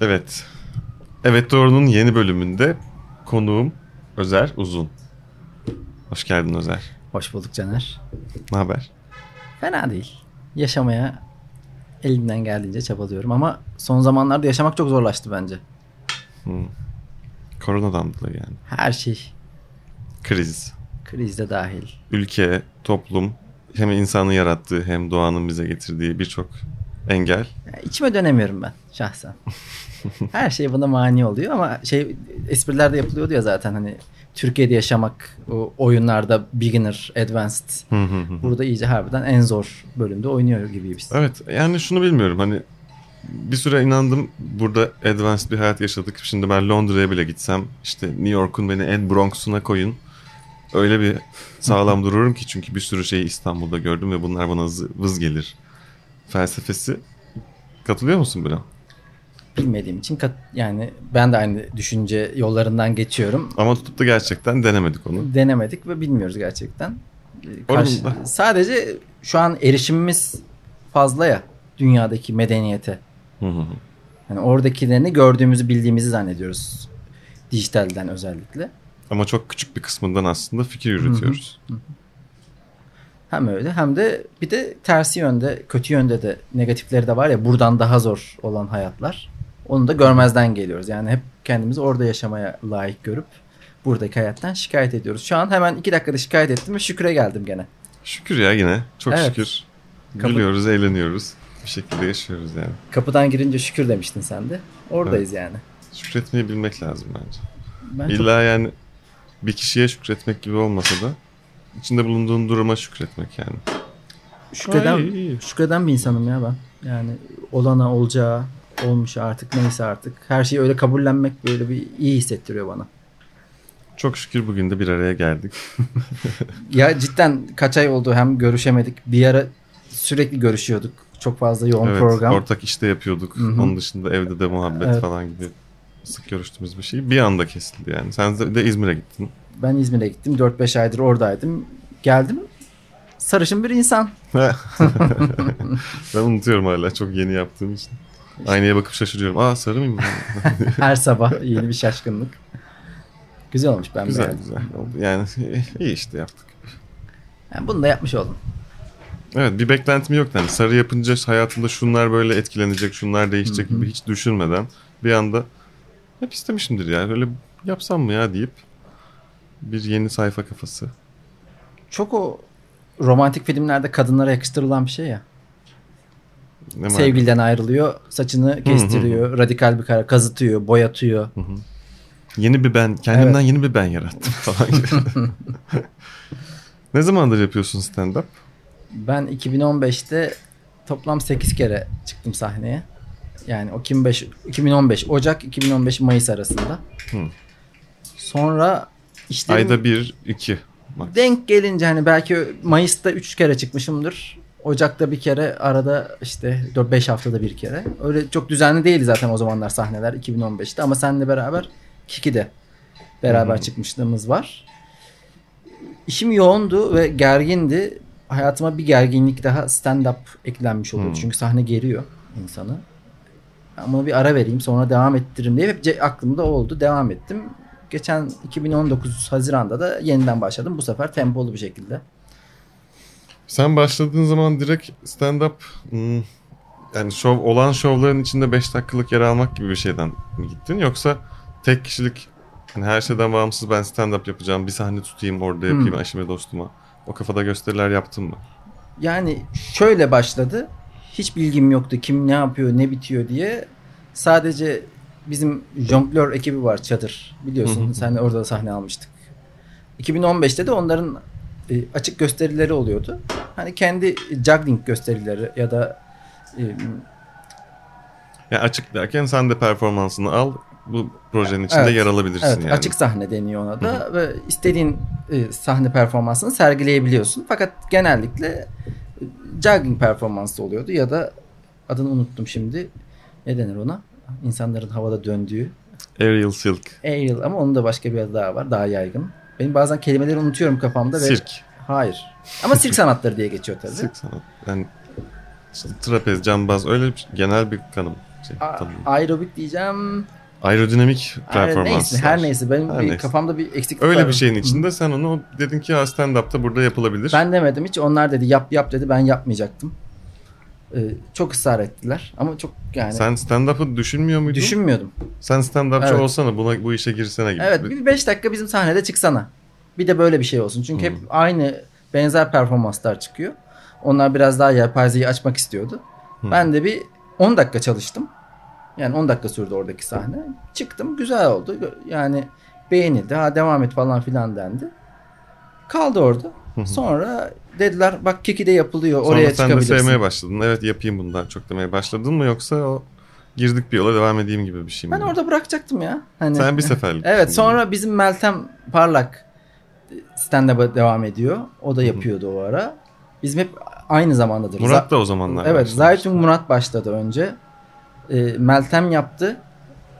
Evet. Evet Doğru'nun yeni bölümünde konuğum Özer Uzun. Hoş geldin Özer. Hoş bulduk Caner. Ne haber? Fena değil. Yaşamaya elimden geldiğince çabalıyorum ama son zamanlarda yaşamak çok zorlaştı bence. Koronadan dolayı yani. Her şey Kriz. krizde dahil. Ülke, toplum hem insanın yarattığı hem doğanın bize getirdiği birçok engel. İçime dönemiyorum ben şahsen. Her şey buna mani oluyor ama şey esprilerde yapılıyordu ya zaten hani Türkiye'de yaşamak o oyunlarda beginner, advanced. Hı hı hı. Burada iyice harbiden en zor bölümde oynuyor gibiyiz. Evet yani şunu bilmiyorum hani bir süre inandım burada advanced bir hayat yaşadık. Şimdi ben Londra'ya bile gitsem işte New York'un beni en Bronx'una koyun. Öyle bir sağlam dururum ki çünkü bir sürü şeyi İstanbul'da gördüm ve bunlar bana vız gelir. Felsefesi. Katılıyor musun buna? Bilmediğim için kat, yani ben de aynı düşünce yollarından geçiyorum. Ama tutup da gerçekten denemedik onu. denemedik ve bilmiyoruz gerçekten. Karşı- sadece şu an erişimimiz fazla ya dünyadaki medeniyete. Hı hı hı. Yani oradakilerini gördüğümüzü bildiğimizi zannediyoruz. Dijitalden özellikle. Ama çok küçük bir kısmından aslında fikir yürütüyoruz. Hem öyle hem de bir de tersi yönde, kötü yönde de negatifleri de var ya buradan daha zor olan hayatlar. Onu da görmezden geliyoruz. Yani hep kendimizi orada yaşamaya layık görüp buradaki hayattan şikayet ediyoruz. Şu an hemen iki dakikada şikayet ettim ve şükre geldim gene. Şükür ya yine. Çok Evet. şükür. Kapı- Gülüyoruz, eğleniyoruz. Bir şekilde yaşıyoruz yani. Kapıdan girince şükür demiştin sen de. Oradayız yani. Şükretmeyi bilmek lazım bence. Ben çok- İlla yani bir kişiye şükretmek gibi olmasa da içinde bulunduğun duruma şükretmek yani. şükreden, Ay, iyi. şükreden bir insanım ya ben. Yani olana olacağı olmuş artık neyse artık. Her şeyi öyle kabullenmek böyle bir iyi hissettiriyor bana. Çok şükür bugün de bir araya geldik. Ya cidden kaç ay oldu hem görüşemedik. Bir ara sürekli görüşüyorduk. Çok fazla yoğun evet, program. ortak işte yapıyorduk. Hı hı. Onun dışında evde de muhabbet Evet. falan gibi sık görüştüğümüz bir şey. Bir anda kesildi yani. Sen de de İzmir'e gittin. Ben İzmir'e gittim. 4-5 aydır oradaydım. Geldim. Sarışın bir insan. ben unutuyorum hala çok yeni yaptığım için. Aynaya bakıp şaşırıyorum. Aa sarı mıyım? Her sabah yeni bir şaşkınlık. Güzel olmuş ben güzel beğendim. güzel oldu. Yani iyi işte yaptık. Yani bunu da yapmış oldum. Evet bir beklentim yoktu. Yani sarı yapınca hayatımda şunlar böyle etkilenecek, şunlar değişecek Hı hı. gibi hiç düşünmeden bir anda hep istemişimdir ya. Öyle yapsam mı ya deyip bir yeni sayfa kafası. Çok o romantik filmlerde kadınlara yakıştırılan bir şey ya. Ne Sevgiliden ayrılıyor, saçını kestiriyor, radikal bir karar, kazıtıyor, boyatıyor. Yeni bir ben, kendimden yeni bir ben yarattım falan gibi. ne zamandır yapıyorsun stand-up? Ben 2015'te toplam 8 kere çıktım sahneye. Yani o 2005, 2015 Ocak 2015 Mayıs arasında. Hı. Sonra işte Ayda bir, iki. max. denk gelince hani belki Mayıs'ta 3 kere çıkmışımdır. Ocak'ta bir kere arada işte 4-5 haftada bir kere. Öyle çok düzenli değildi zaten o zamanlar sahneler 2015'te ama seninle beraber Kiki'de beraber Hı. çıkmışlığımız var. İşim yoğundu ve gergindi. Hayatıma bir gerginlik daha stand-up eklenmiş oluyordu. Hı. Çünkü sahne geriyor insanı. Ama bir ara vereyim sonra devam ettiririm diye hep aklımda oldu. Devam ettim. Geçen 2019 Haziran'da da yeniden başladım. Bu sefer tempolu bir şekilde. Sen başladığın zaman direkt stand-up hmm, yani şov, olan şovların içinde 5 dakikalık yer almak gibi bir şeyden mi gittin? Yoksa tek kişilik hani her şeyden bağımsız ben stand-up yapacağım bir sahne tutayım orada yapayım Hmm. eşime dostuma. O kafada gösteriler yaptın mı? Yani şöyle başladı. Hiç bilgim yoktu kim ne yapıyor ne bitiyor diye. Sadece bizim jonglör ekibi var Çadır. Hı Biliyorsun hı. sen orada da sahne almıştık. 2015'te de onların e, açık gösterileri oluyordu. Hani kendi juggling gösterileri ya da e, Yani açık derken sen de performansını al bu projenin içinde Evet. yer alabilirsin Evet, yani. açık sahne deniyor ona da ve istediğin e, sahne performansını sergileyebiliyorsun. Fakat genellikle e, jogging performansı oluyordu ya da adını unuttum şimdi. Ne denir ona? İnsanların havada döndüğü. Aerial Silk. Aerial ama onun da başka bir adı daha var. Daha yaygın. Benim bazen kelimeleri unutuyorum kafamda ve Sirk. hayır. Ama sirk sanatları diye geçiyor tabii. Sirk sanat. Yani işte trapez, cambaz öyle bir, genel bir kanım. şey, A- aerobik diyeceğim. Aerodinamik performans. neyse, her neyse benim Her bir neyse. kafamda bir eksiklik Öyle var. bir şeyin içinde sen onu dedin ki stand-up'ta burada yapılabilir. Ben demedim hiç. Onlar dedi yap yap dedi. Ben yapmayacaktım. Ee, çok ısrar ettiler. Ama çok yani Sen stand-up'ı düşünmüyor muydun? düşünmüyordum. Sen stand-upçı Evet. olsana buna bu işe girsene gibi. Evet bir 5 dakika bizim sahnede çıksana. Bir de böyle bir şey olsun. Çünkü hep Hmm. aynı benzer performanslar çıkıyor. Onlar biraz daha yelpazeyi açmak istiyordu. Hmm. Ben de bir 10 dakika çalıştım. Yani 10 dakika sürdü oradaki sahne. Çıktım güzel oldu. Yani beğenildi. Ha devam et falan filan dendi. Kaldı orada. Sonra dediler bak Kiki'de yapılıyor. Sonra Oraya sen de çıkabilirsin. sevmeye başladın. Evet yapayım bundan çok demeye başladın mı yoksa o girdik bir yola devam edeyim gibi bir şey mi? Ben orada bırakacaktım ya. Hani, Sen bir seferlik. Evet sonra bizim Meltem Parlak stand-up'a devam ediyor. O da yapıyordu o ara. Bizim hep aynı zamandadır. Murat da o zamanlar Evet. Zaytun Murat başladı önce. Ee, Meltem yaptı.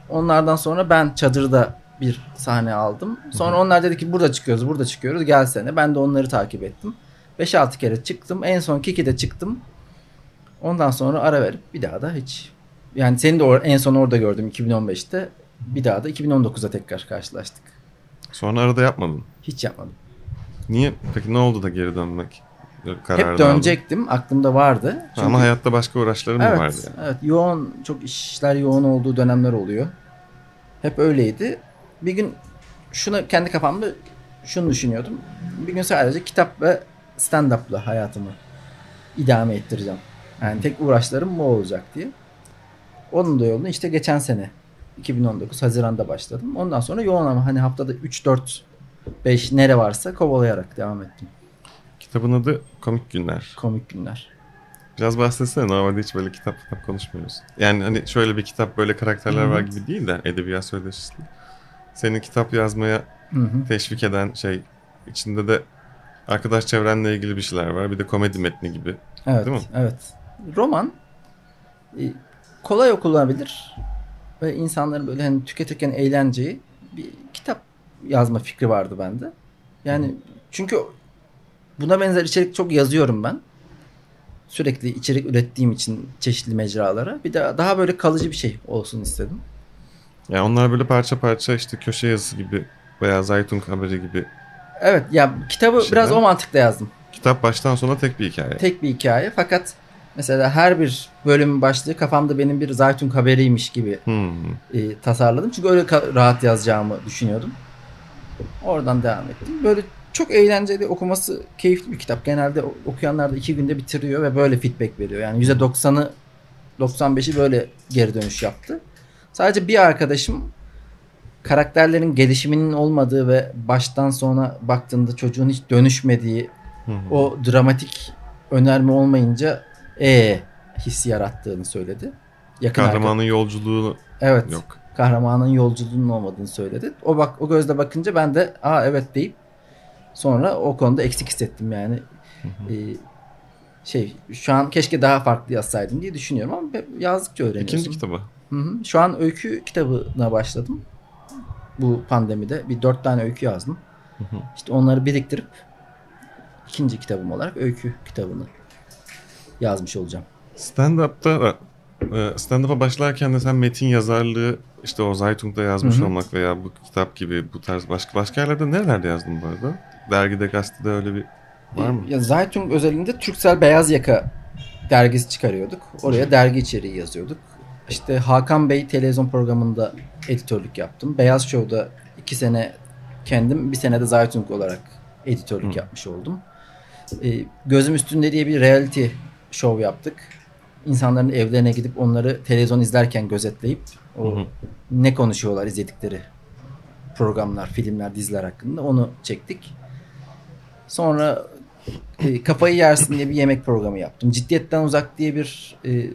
Onlardan sonra ben çadırda bir sahne aldım. Sonra onlar dedi ki burada çıkıyoruz burada çıkıyoruz gelsene. Ben de onları takip ettim. 5-6 kere çıktım. En son Kiki'de çıktım. Ondan sonra ara verip bir daha da hiç. Yani seni de or- en son orada gördüm 2015'te. Bir daha da 2019'da tekrar karşılaştık. Sonra arada yapmadın. Hiç yapmadım. Niye? Peki ne oldu da geri dönmek kararını Hep dönecektim. Aklımda vardı. aldın? Çünkü- Ama hayatta başka uğraşların mı evet, vardı yani? evet. Yoğun, çok işler yoğun olduğu dönemler oluyor. Hep öyleydi. Bir gün şunu kendi kafamda şunu düşünüyordum. Bir gün sadece kitap ve stand-up'la hayatımı idame ettireceğim. Yani tek uğraşlarım bu olacak diye. Onun da yolunu işte geçen sene 2019 Haziran'da başladım. Ondan sonra yoğun ama hani haftada 3 4 5 nere varsa kovalayarak devam ettim. Kitabın adı Komik Günler. Komik günler. Biraz bahsetsene. Normalde hiç böyle kitap kitap konuşmuyoruz. Yani hani şöyle bir kitap böyle karakterler hı. var gibi değil de edebiyat söyleşisi. Seni kitap yazmaya Hı hı. teşvik eden şey içinde de arkadaş çevrenle ilgili bir şeyler var. Bir de komedi metni gibi. Evet, Değil mi? evet. Roman e, kolay okunabilir ve insanların böyle hani tüketirken eğlenceyi bir kitap yazma fikri vardı bende. Yani çünkü buna benzer içerik çok yazıyorum ben. Sürekli içerik ürettiğim için çeşitli mecralara. Bir de daha böyle kalıcı bir şey olsun istedim. Yani onlar böyle parça parça işte köşe yazısı gibi veya Zaytun haberi gibi. Evet ya kitabı Şeyler. biraz o mantıkla yazdım. Kitap baştan sona tek bir hikaye. Tek bir hikaye fakat mesela her bir bölümün başlığı kafamda benim bir Zaytun haberiymiş gibi Hmm. e, tasarladım. Çünkü öyle rahat yazacağımı düşünüyordum. Oradan devam ettim. Böyle çok eğlenceli okuması keyifli bir kitap. Genelde okuyanlar da iki günde bitiriyor ve böyle feedback veriyor. Yani %90'ı 95'i böyle geri dönüş yaptı. Sadece bir arkadaşım karakterlerin gelişiminin olmadığı ve baştan sona baktığında çocuğun hiç dönüşmediği Hı hı. o dramatik önerme olmayınca e hissi yarattığını söyledi. Yakın arka- Kahramanın yolculuğu Evet. yok. Kahramanın yolculuğunun olmadığını söyledi. O bak o gözle bakınca ben de aa evet deyip sonra o konuda eksik hissettim yani. Ee, şey şu an keşke daha farklı yazsaydım diye düşünüyorum ama yazdıkça öğreniyorsun. İkinci kitabı. Hı hı. Şu an öykü kitabına başladım. Bu pandemide bir dört tane öykü yazdım. hı. İşte onları biriktirip ikinci kitabım olarak öykü kitabını yazmış olacağım. Stand-up'ta da e, stand-up'a başlarken de sen metin yazarlığı işte o Zaytung'da yazmış Hı hı. olmak veya bu kitap gibi bu tarz başka başka yerlerde nerelerde yazdın bu arada? Dergide, gazetede öyle bir var mı? Ya Zaytung özelinde Türksel Beyaz Yaka dergisi çıkarıyorduk. Oraya dergi içeriği yazıyorduk. İşte Hakan Bey televizyon programında editörlük yaptım. Beyaz Show'da iki sene kendim, bir sene de Zaytung olarak editörlük Hı. yapmış oldum. Ee, Gözüm Üstünde diye bir reality show yaptık. İnsanların evlerine gidip onları televizyon izlerken gözetleyip o hı. ne konuşuyorlar izledikleri programlar, filmler, diziler hakkında onu çektik. Sonra e, kafayı yersin diye bir yemek programı yaptım. Ciddiyetten uzak diye bir e,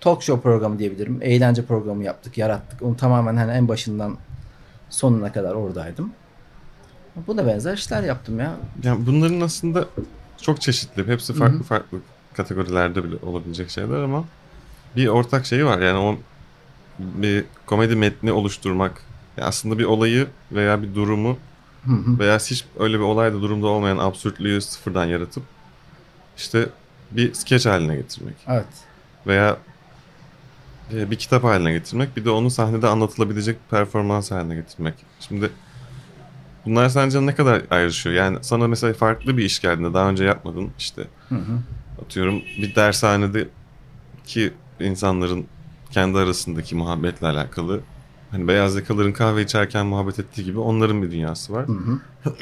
talk show programı diyebilirim. Eğlence programı yaptık, yarattık. Onu tamamen hani en başından sonuna kadar oradaydım. Buna benzer işler yaptım ya. Yani bunların aslında çok çeşitli. Hepsi farklı Hı hı. farklı kategorilerde bile olabilecek şeyler ama bir ortak şeyi var. Yani o bir komedi metni oluşturmak. Yani aslında bir olayı veya bir durumu Hı hı. veya hiç öyle bir olayda durumda olmayan absürtlüğü sıfırdan yaratıp işte bir skeç haline getirmek. Evet. Veya e, bir kitap haline getirmek bir de onu sahnede anlatılabilecek performans haline getirmek. Şimdi bunlar sence ne kadar ayrışıyor? Yani sana mesela farklı bir iş geldiğinde daha önce yapmadın işte Hı hı. atıyorum bir dershanede ki insanların kendi arasındaki muhabbetle alakalı hani beyaz yakaların kahve içerken muhabbet ettiği gibi onların bir dünyası var. Hı hı.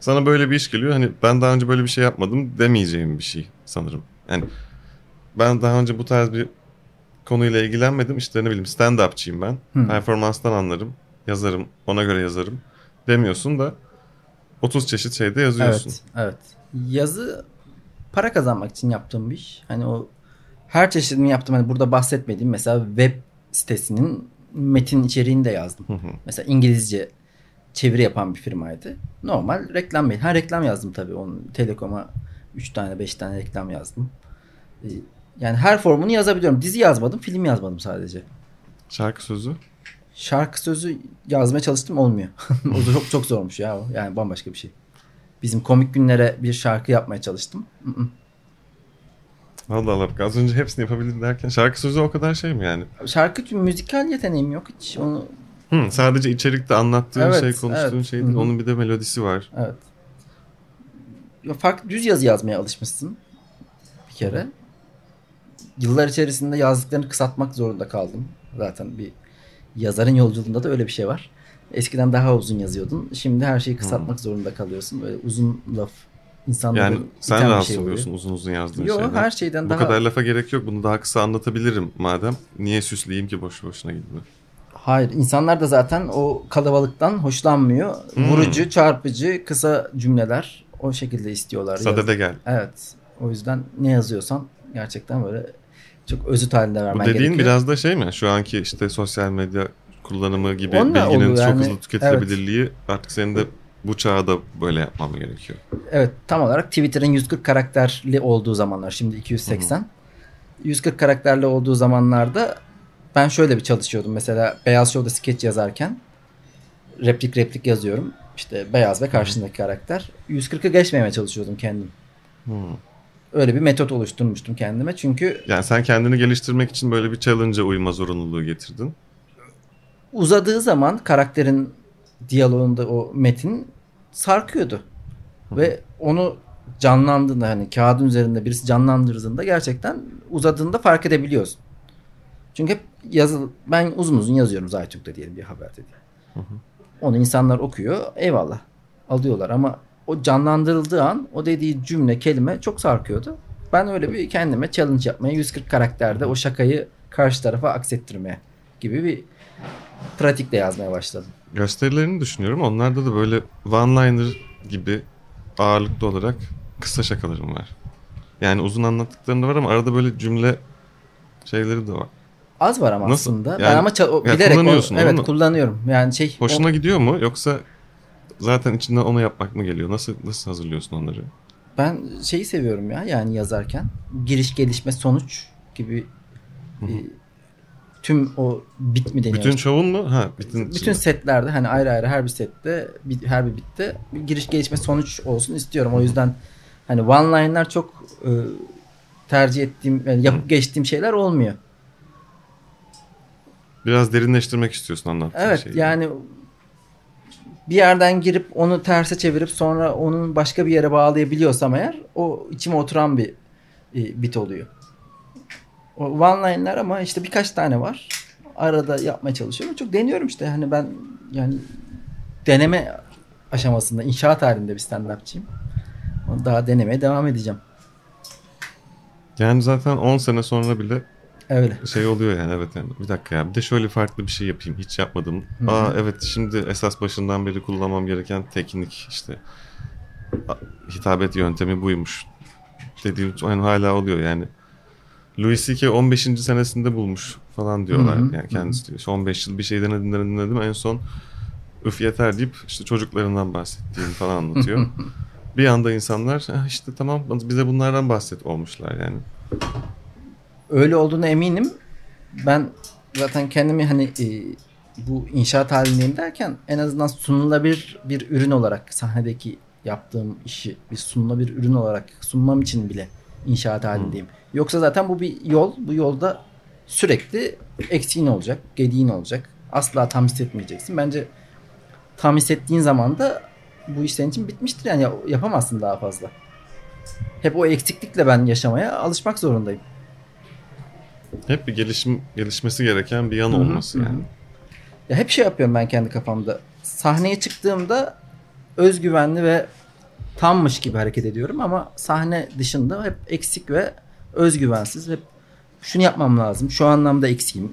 Sana böyle bir iş geliyor hani ben daha önce böyle bir şey yapmadım demeyeceğim bir şey sanırım. Yani ben daha önce bu tarz bir konuyla ilgilenmedim işte ne bileyim stand-upçıyım ben. Hı. Performanstan anlarım, yazarım, ona göre yazarım demiyorsun da 30 çeşit şeyde yazıyorsun. Evet, evet. Yazı para kazanmak için yaptığım bir iş. Hani o her çeşidini yaptım. Hani burada bahsetmediğim mesela web sitesinin metin içeriğini de yazdım. Hı hı. Mesela İngilizce çeviri yapan bir firmaydı. Normal reklam değil. Ha reklam yazdım tabii. Onun Telekom'a 3 tane 5 tane reklam yazdım. Yani her formunu yazabiliyorum. Dizi yazmadım, film yazmadım sadece. Şarkı sözü. Şarkı sözü yazmaya çalıştım olmuyor. o çok çok zormuş ya o. Yani bambaşka bir şey. Bizim komik günlere bir şarkı yapmaya çalıştım. Mm-mm. Allah az önce hepsini yapabilirim derken şarkı sözü o kadar şey mi yani? Şarkı müzikal yeteneğim yok hiç. Onu Hı, sadece içerikte anlattığın Evet, şey, konuştuğun evet. şey Hı değil. hı. Onun bir de melodisi var. evet. Ya farklı düz yazı yazmaya alışmışsın bir kere. Yıllar içerisinde yazdıklarını kısaltmak zorunda kaldım. Zaten bir yazarın yolculuğunda da öyle bir şey var. Eskiden daha uzun yazıyordun. Şimdi her şeyi kısaltmak zorunda kalıyorsun. Böyle uzun laf insanları Yani sen bir rahatsız şey oluyor. oluyorsun uzun uzun yazdığın Yok şeyden. her şeyden Bu daha kadar lafa gerek yok. Bunu daha kısa anlatabilirim madem. Niye süsleyeyim ki boşu boşuna gibi. Hayır insanlar da zaten o kalabalıktan hoşlanmıyor. Hmm. Vurucu, çarpıcı, kısa cümleler o şekilde istiyorlar. Sadede gel. Evet. O yüzden ne yazıyorsan gerçekten böyle çok özüt halinde Bu vermen dediğin gerekiyor. biraz da şey mi? Şu anki işte sosyal medya kullanımı gibi Onunla bilginin oluyor çok yani. hızlı tüketilebilirliği artık senin de bu çağda böyle yapmam gerekiyor. Evet tam olarak Twitter'ın 140 karakterli olduğu zamanlar şimdi 280. 140 karakterli olduğu zamanlarda ben şöyle bir çalışıyordum. Mesela Beyaz Show'da skeç yazarken replik replik yazıyorum. İşte beyaz ve karşısındaki karakter. 140'ı geçmemeye çalışıyordum kendim. Hmm. Öyle bir metot oluşturmuştum kendime. Çünkü Yani sen kendini geliştirmek için böyle bir challenge'a uyma zorunluluğu getirdin. uzadığı zaman karakterin diyaloğunda o metin sarkıyordu. Ve onu canlandığında hani kağıdın üzerinde birisi canlandırdığında gerçekten uzadığında fark edebiliyorsun. Çünkü hep yazı ben uzun uzun yazıyorum Zaytürk'te diyelim bir haberde diye. Onu insanlar okuyor eyvallah alıyorlar ama o canlandırıldığı an o dediği cümle kelime çok sarkıyordu. Ben öyle bir kendime challenge yapmaya 140 karakterde o şakayı karşı tarafa aksettirmeye gibi bir pratikle yazmaya başladım. Gösterilerini düşünüyorum. Onlarda da böyle one-liner gibi ağırlıklı olarak kısa şakalarım var. Yani uzun anlattıklarında var ama arada böyle cümle şeyleri de var. Az var ama Nasıl? aslında. ben Yani- ama ça- o- bilerek o- kullanıyorsun, evet onu mu? kullanıyorum. Yani şey o- Hoşuna gidiyor mu yoksa zaten içinden onu yapmak mı geliyor? Nasıl nasıl hazırlıyorsun onları? ben şeyi seviyorum ya yani yazarken giriş gelişme sonuç gibi e, tüm o bit mi deniyor? Bütün şovun mu? Ha, bütün, bütün setlerde hani ayrı ayrı her bir sette bir- her bir bitte giriş gelişme sonuç olsun istiyorum. O yüzden hani one line'lar çok e, tercih ettiğim yani yapıp geçtiğim şeyler olmuyor. Biraz derinleştirmek istiyorsun anlattığın Evet şeyi. yani bir yerden girip onu terse çevirip sonra onun başka bir yere bağlayabiliyorsam eğer o içime oturan bir e, bit oluyor. O one line'ler ama işte birkaç tane var. Arada yapmaya çalışıyorum. Çok deniyorum işte hani ben yani deneme aşamasında inşaat halinde bir stand-upçıyım. Daha denemeye devam edeceğim. Yani zaten 10 sene sonra bile Öyle. şey oluyor yani evet yani bir dakika ya bir de şöyle farklı bir şey yapayım hiç yapmadım. Hı hı. Aa evet şimdi esas başından beri kullanmam gereken teknik işte hitabet yöntemi buymuş dediğim yani hala oluyor yani. Louis C.K. 15. senesinde bulmuş falan diyorlar Hı hı, yani kendisi diyor. İşte 15 yıl bir şey denedim denedim denedim en son üf yeter deyip işte çocuklarından bahsettiğini falan anlatıyor. bir anda insanlar "Ah işte tamam bize bunlardan bahset olmuşlar yani. Öyle olduğunu eminim. Ben zaten kendimi hani e, bu inşaat halindeyim derken en azından sunulabilir bir ürün olarak sahnedeki yaptığım işi bir sunulabilir ürün olarak sunmam için bile inşaat halindeyim. Yoksa zaten bu bir yol. Bu yolda sürekli eksiğin olacak, gediğin olacak. Asla tam hissetmeyeceksin. Bence tam hissettiğin zaman da bu iş senin için bitmiştir. Yani yapamazsın daha fazla. Hep o eksiklikle ben yaşamaya alışmak zorundayım. Hep bir gelişim gelişmesi gereken bir yan olması yani. Ya hep şey yapıyorum ben kendi kafamda. Sahneye çıktığımda özgüvenli ve tammış gibi hareket ediyorum ama sahne dışında hep eksik ve özgüvensiz. Hep şunu yapmam lazım. Şu anlamda eksiğim.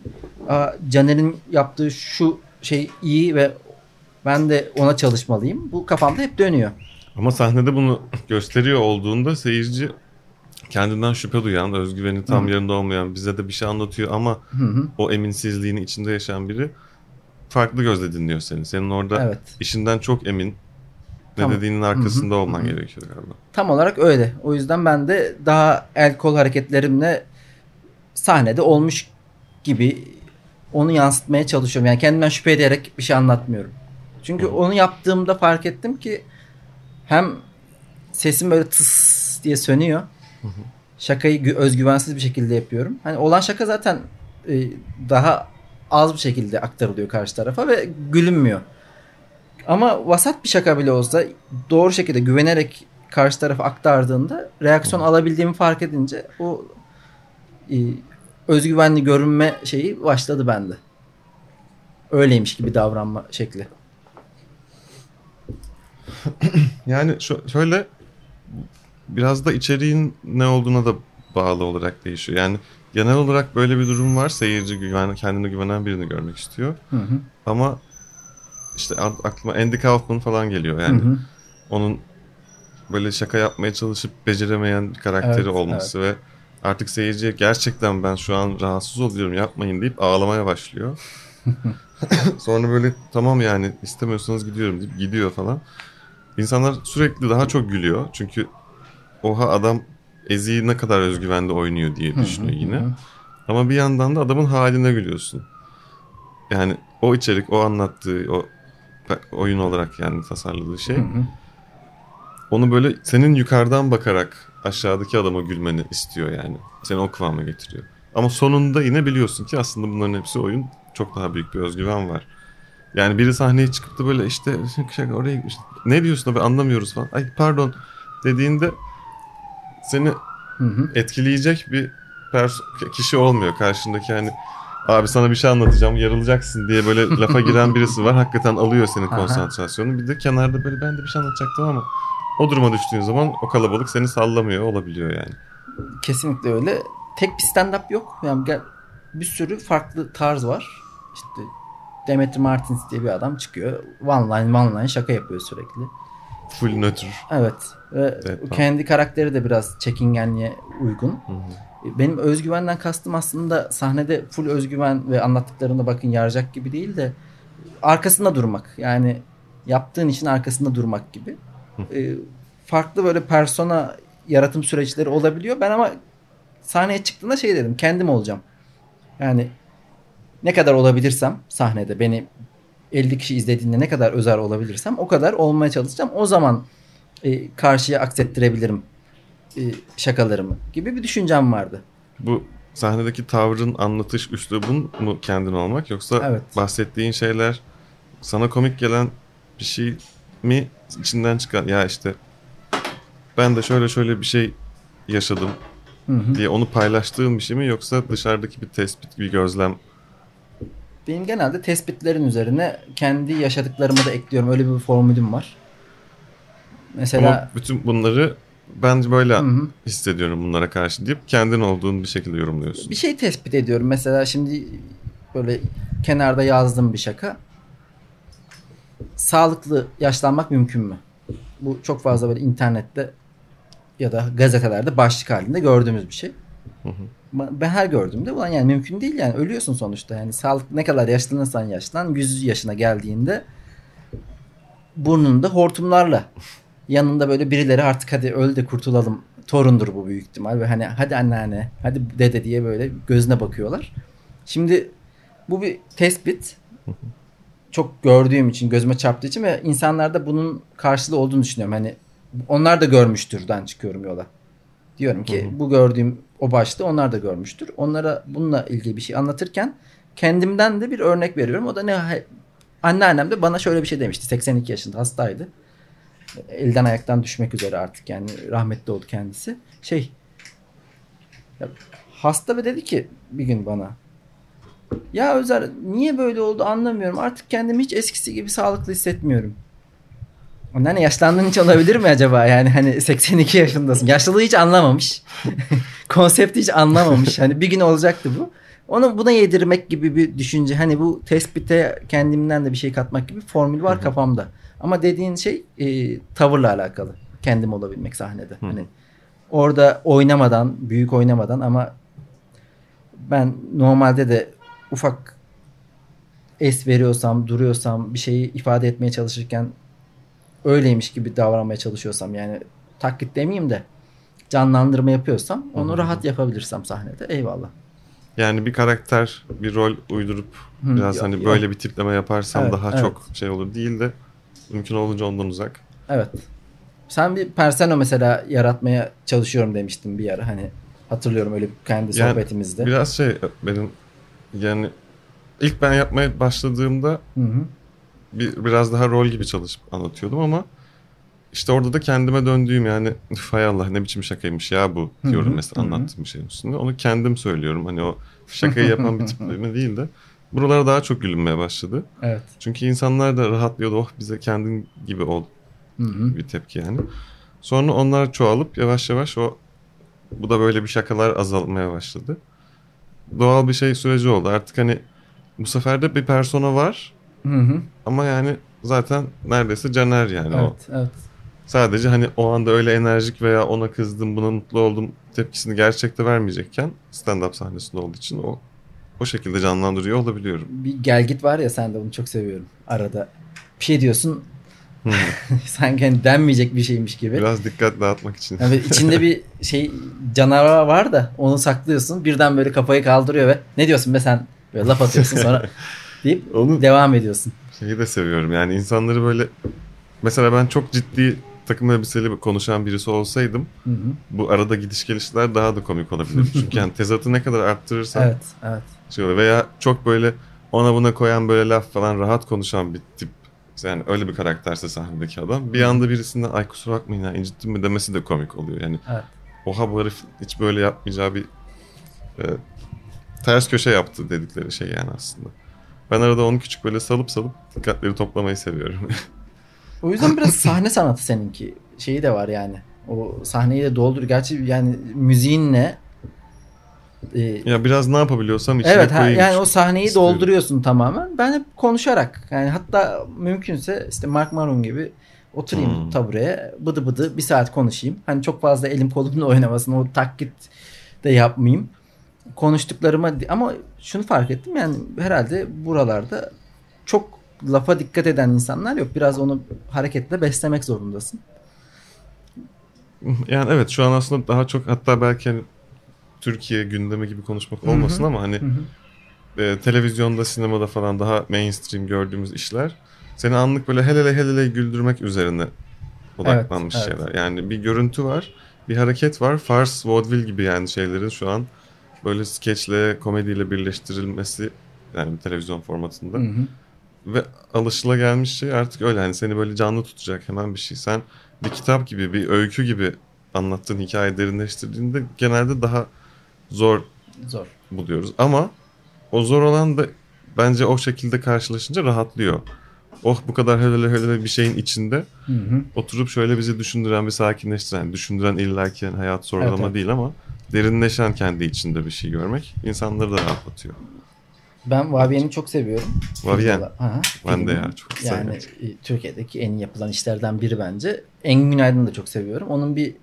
Aa, Caner'in yaptığı şu şey iyi ve ben de ona çalışmalıyım. Bu kafamda hep dönüyor. Ama sahnede bunu gösteriyor olduğunda seyirci kendinden şüphe duyan, özgüveni tam Hı. yerinde olmayan, bize de bir şey anlatıyor ama Hı-hı. o eminsizliğini içinde yaşayan biri farklı gözle dinliyor seni. Senin orada evet. işinden çok emin, ne tam. dediğinin arkasında Hı-hı. olman Hı-hı. gerekiyor galiba. Tam olarak öyle. O yüzden ben de daha el kol hareketlerimle sahnede olmuş gibi onu yansıtmaya çalışıyorum. Yani kendimden şüphe ederek bir şey anlatmıyorum. Çünkü Hı-hı. onu yaptığımda fark ettim ki hem sesim böyle tıs diye sönüyor. Şakayı özgüvensiz bir şekilde yapıyorum. Hani olan şaka zaten e, daha az bir şekilde aktarılıyor karşı tarafa ve gülünmüyor. Ama vasat bir şaka bile olsa doğru şekilde güvenerek karşı tarafa aktardığında reaksiyon alabildiğimi fark edince o e, özgüvenli görünme şeyi başladı bende. Öyleymiş gibi davranma şekli. yani şöyle biraz da içeriğin ne olduğuna da bağlı olarak değişiyor. Yani genel olarak böyle bir durum var. Seyirci güven, kendine güvenen birini görmek istiyor. Hı hı. Ama işte aklıma Andy Kaufman falan geliyor yani. Hı hı. Onun böyle şaka yapmaya çalışıp beceremeyen bir karakteri evet, olması evet. ve artık seyirciye gerçekten ben şu an rahatsız oluyorum yapmayın deyip ağlamaya başlıyor. Sonra böyle tamam yani istemiyorsanız gidiyorum deyip gidiyor falan. İnsanlar sürekli daha çok gülüyor. Çünkü oha adam Ezi'yi ne kadar özgüvende oynuyor diye düşünüyor yine. Ama bir yandan da adamın haline gülüyorsun. Yani o içerik, o anlattığı, o oyun olarak yani tasarladığı şey. Onu böyle senin yukarıdan bakarak aşağıdaki adama gülmeni istiyor yani. Seni o kıvama getiriyor. Ama sonunda yine biliyorsun ki aslında bunların hepsi oyun. Çok daha büyük bir özgüven var. Yani biri sahneye çıkıp da böyle işte oraya gitmiş. Ne diyorsun abi anlamıyoruz falan. Ay pardon dediğinde seni hı hı. etkileyecek bir kişi olmuyor karşındaki hani abi sana bir şey anlatacağım yarılacaksın diye böyle lafa giren birisi var. Hakikaten alıyor senin konsantrasyonunu. Bir de kenarda böyle ben de bir şey anlatacaktım ama o duruma düştüğün zaman o kalabalık seni sallamıyor olabiliyor yani. Kesinlikle öyle. Tek bir stand-up yok. Yani bir sürü farklı tarz var. İşte Demetri Martins diye bir adam çıkıyor. One line one line şaka yapıyor sürekli. Full nötr. Evet. Ve evet, kendi karakteri de biraz çekingenliğe uygun. Hı hı. Benim özgüvenden kastım aslında sahnede full özgüven ve anlattıklarında bakın yaracak gibi değil de arkasında durmak. Yani yaptığın için arkasında durmak gibi. Ee, farklı böyle persona yaratım süreçleri olabiliyor. Ben ama sahneye çıktığında şey dedim kendim olacağım. Yani ne kadar olabilirsem sahnede beni 50 kişi izlediğinde ne kadar özel olabilirsem o kadar olmaya çalışacağım. O zaman e, karşıya aksettirebilirim e, şakalarımı gibi bir düşüncem vardı. Bu sahnedeki tavrın anlatış üslubun mu kendin olmak yoksa evet. bahsettiğin şeyler sana komik gelen bir şey mi içinden çıkan ya işte ben de şöyle şöyle bir şey yaşadım hı hı. diye onu paylaştığın bir şey mi yoksa dışarıdaki bir tespit bir gözlem benim genelde tespitlerin üzerine kendi yaşadıklarımı da ekliyorum. Öyle bir formülüm var. Mesela Ama bütün bunları ben böyle hı hı. hissediyorum bunlara karşı deyip kendin olduğun bir şekilde yorumluyorsun. Bir şey tespit ediyorum. Mesela şimdi böyle kenarda yazdığım bir şaka. Sağlıklı yaşlanmak mümkün mü? Bu çok fazla böyle internette ya da gazetelerde başlık halinde gördüğümüz bir şey. Hı hı ben her gördüğümde ulan yani mümkün değil yani ölüyorsun sonuçta yani sağlık ne kadar yaşlanırsan yaşlan 100 yaşına geldiğinde burnunda hortumlarla yanında böyle birileri artık hadi öl de kurtulalım torundur bu büyük ihtimal ve hani hadi anneanne hadi dede diye böyle gözüne bakıyorlar. Şimdi bu bir tespit çok gördüğüm için gözüme çarptığı için ve insanlarda bunun karşılığı olduğunu düşünüyorum. Hani onlar da görmüştürden çıkıyorum yola. Diyorum ki bu gördüğüm o başta onlar da görmüştür. Onlara bununla ilgili bir şey anlatırken kendimden de bir örnek veriyorum. O da ne anneannem de bana şöyle bir şey demişti. 82 yaşında hastaydı. Elden ayaktan düşmek üzere artık yani rahmetli oldu kendisi. Şey ya, hasta ve dedi ki bir gün bana ya Özer niye böyle oldu anlamıyorum. Artık kendimi hiç eskisi gibi sağlıklı hissetmiyorum. Anneanne yaşlandığın hiç olabilir mi acaba? Yani hani 82 yaşındasın. Yaşlılığı hiç anlamamış. Konsepti hiç anlamamış. Hani bir gün olacaktı bu. Onu buna yedirmek gibi bir düşünce. Hani bu tespite kendimden de bir şey katmak gibi formül var Hı-hı. kafamda. Ama dediğin şey e, tavırla alakalı. Kendim olabilmek sahnede. Hı-hı. Hani orada oynamadan, büyük oynamadan ama ben normalde de ufak es veriyorsam, duruyorsam, bir şeyi ifade etmeye çalışırken öyleymiş gibi davranmaya çalışıyorsam yani taklit demeyeyim de canlandırma yapıyorsam onu Hı-hı. rahat yapabilirsem sahnede eyvallah. Yani bir karakter, bir rol uydurup Hı, biraz yok, hani yok. böyle bir tipleme yaparsam evet, daha evet. çok şey olur değil de mümkün olunca ondan uzak. Evet. Sen bir persona mesela yaratmaya çalışıyorum demiştin bir ara hani hatırlıyorum öyle kendi yani sohbetimizde. Biraz şey benim yani ilk ben yapmaya başladığımda hı hı. Bir, biraz daha rol gibi çalışıp anlatıyordum ama işte orada da kendime döndüğüm yani hay Allah ne biçim şakaymış ya bu diyorum mesela anlattığım bir şeyin üstünde. Onu kendim söylüyorum. Hani o şakayı yapan bir tipleme değil de buralara daha çok gülünmeye başladı. Evet. Çünkü insanlar da rahatlıyordu. Oh bize kendin gibi ol Hı-hı. bir tepki yani. Sonra onlar çoğalıp yavaş yavaş o bu da böyle bir şakalar azalmaya başladı. Doğal bir şey süreci oldu. Artık hani bu sefer de bir persona var. Hı hı. Ama yani zaten neredeyse Caner yani evet, o. Evet. Sadece hani o anda öyle enerjik veya ona kızdım, buna mutlu oldum tepkisini gerçekte vermeyecekken stand-up sahnesinde olduğu için o o şekilde canlandırıyor olabiliyorum. Bir gel git var ya sen de onu çok seviyorum arada. Bir şey diyorsun hmm. sanki hani denmeyecek bir şeymiş gibi. Biraz dikkat dağıtmak için. Yani içinde bir şey canavar var da onu saklıyorsun. Birden böyle kafayı kaldırıyor ve ne diyorsun be sen böyle laf atıyorsun sonra deyip onu, devam ediyorsun. Şeyi de seviyorum yani insanları böyle mesela ben çok ciddi takım elbiseli konuşan birisi olsaydım hı hı. bu arada gidiş gelişler daha da komik olabilir. Çünkü yani tezatı ne kadar arttırırsan evet, evet. Şey veya çok böyle ona buna koyan böyle laf falan rahat konuşan bir tip yani öyle bir karakterse sahnedeki adam bir anda birisinden ay kusura bakmayın ya incittim mi demesi de komik oluyor. Yani evet. oha bu herif hiç böyle yapmayacağı bir e, ters köşe yaptı dedikleri şey yani aslında. Ben arada onu küçük böyle salıp salıp dikkatleri toplamayı seviyorum. O yüzden biraz sahne sanatı seninki. Şeyi de var yani. O sahneyi de doldur. Gerçi yani müziğinle e, ya biraz ne yapabiliyorsam içine evet, koyayım. yani o sahneyi istiyorum. dolduruyorsun tamamen. Ben hep konuşarak yani hatta mümkünse işte Mark Maron gibi oturayım hmm. tabureye bıdı bıdı bir saat konuşayım. Hani çok fazla elim kolumla oynamasın o taklit de yapmayayım. Konuştuklarıma ama şunu fark ettim yani herhalde buralarda çok lafa dikkat eden insanlar yok. Biraz onu hareketle beslemek zorundasın. Yani evet şu an aslında daha çok hatta belki hani Türkiye gündemi gibi konuşmak olmasın Hı-hı. ama hani Hı-hı. e, televizyonda, sinemada falan daha mainstream gördüğümüz işler seni anlık böyle helele helele güldürmek üzerine odaklanmış evet, şeyler. Evet. Yani bir görüntü var, bir hareket var. Fars, vaudeville gibi yani şeylerin şu an böyle skeçle, komediyle birleştirilmesi yani televizyon formatında. Hı hı ve alışıla gelmiş şey artık öyle. Hani seni böyle canlı tutacak hemen bir şey. Sen bir kitap gibi, bir öykü gibi anlattığın hikaye derinleştirdiğinde genelde daha zor, zor buluyoruz. Ama o zor olan da bence o şekilde karşılaşınca rahatlıyor. Oh bu kadar hele hele bir şeyin içinde hı hı. oturup şöyle bizi düşündüren bir sakinleştiren, düşündüren illaki yani hayat sorulama evet, evet. değil ama derinleşen kendi içinde bir şey görmek insanları da rahatlatıyor. Ben Vaviyen'i çok seviyorum. Vavien. Ben de ya çok seviyorum. Yani e, Türkiye'deki en yapılan işlerden biri bence. Engin Günaydın'ı da çok seviyorum. Onun bir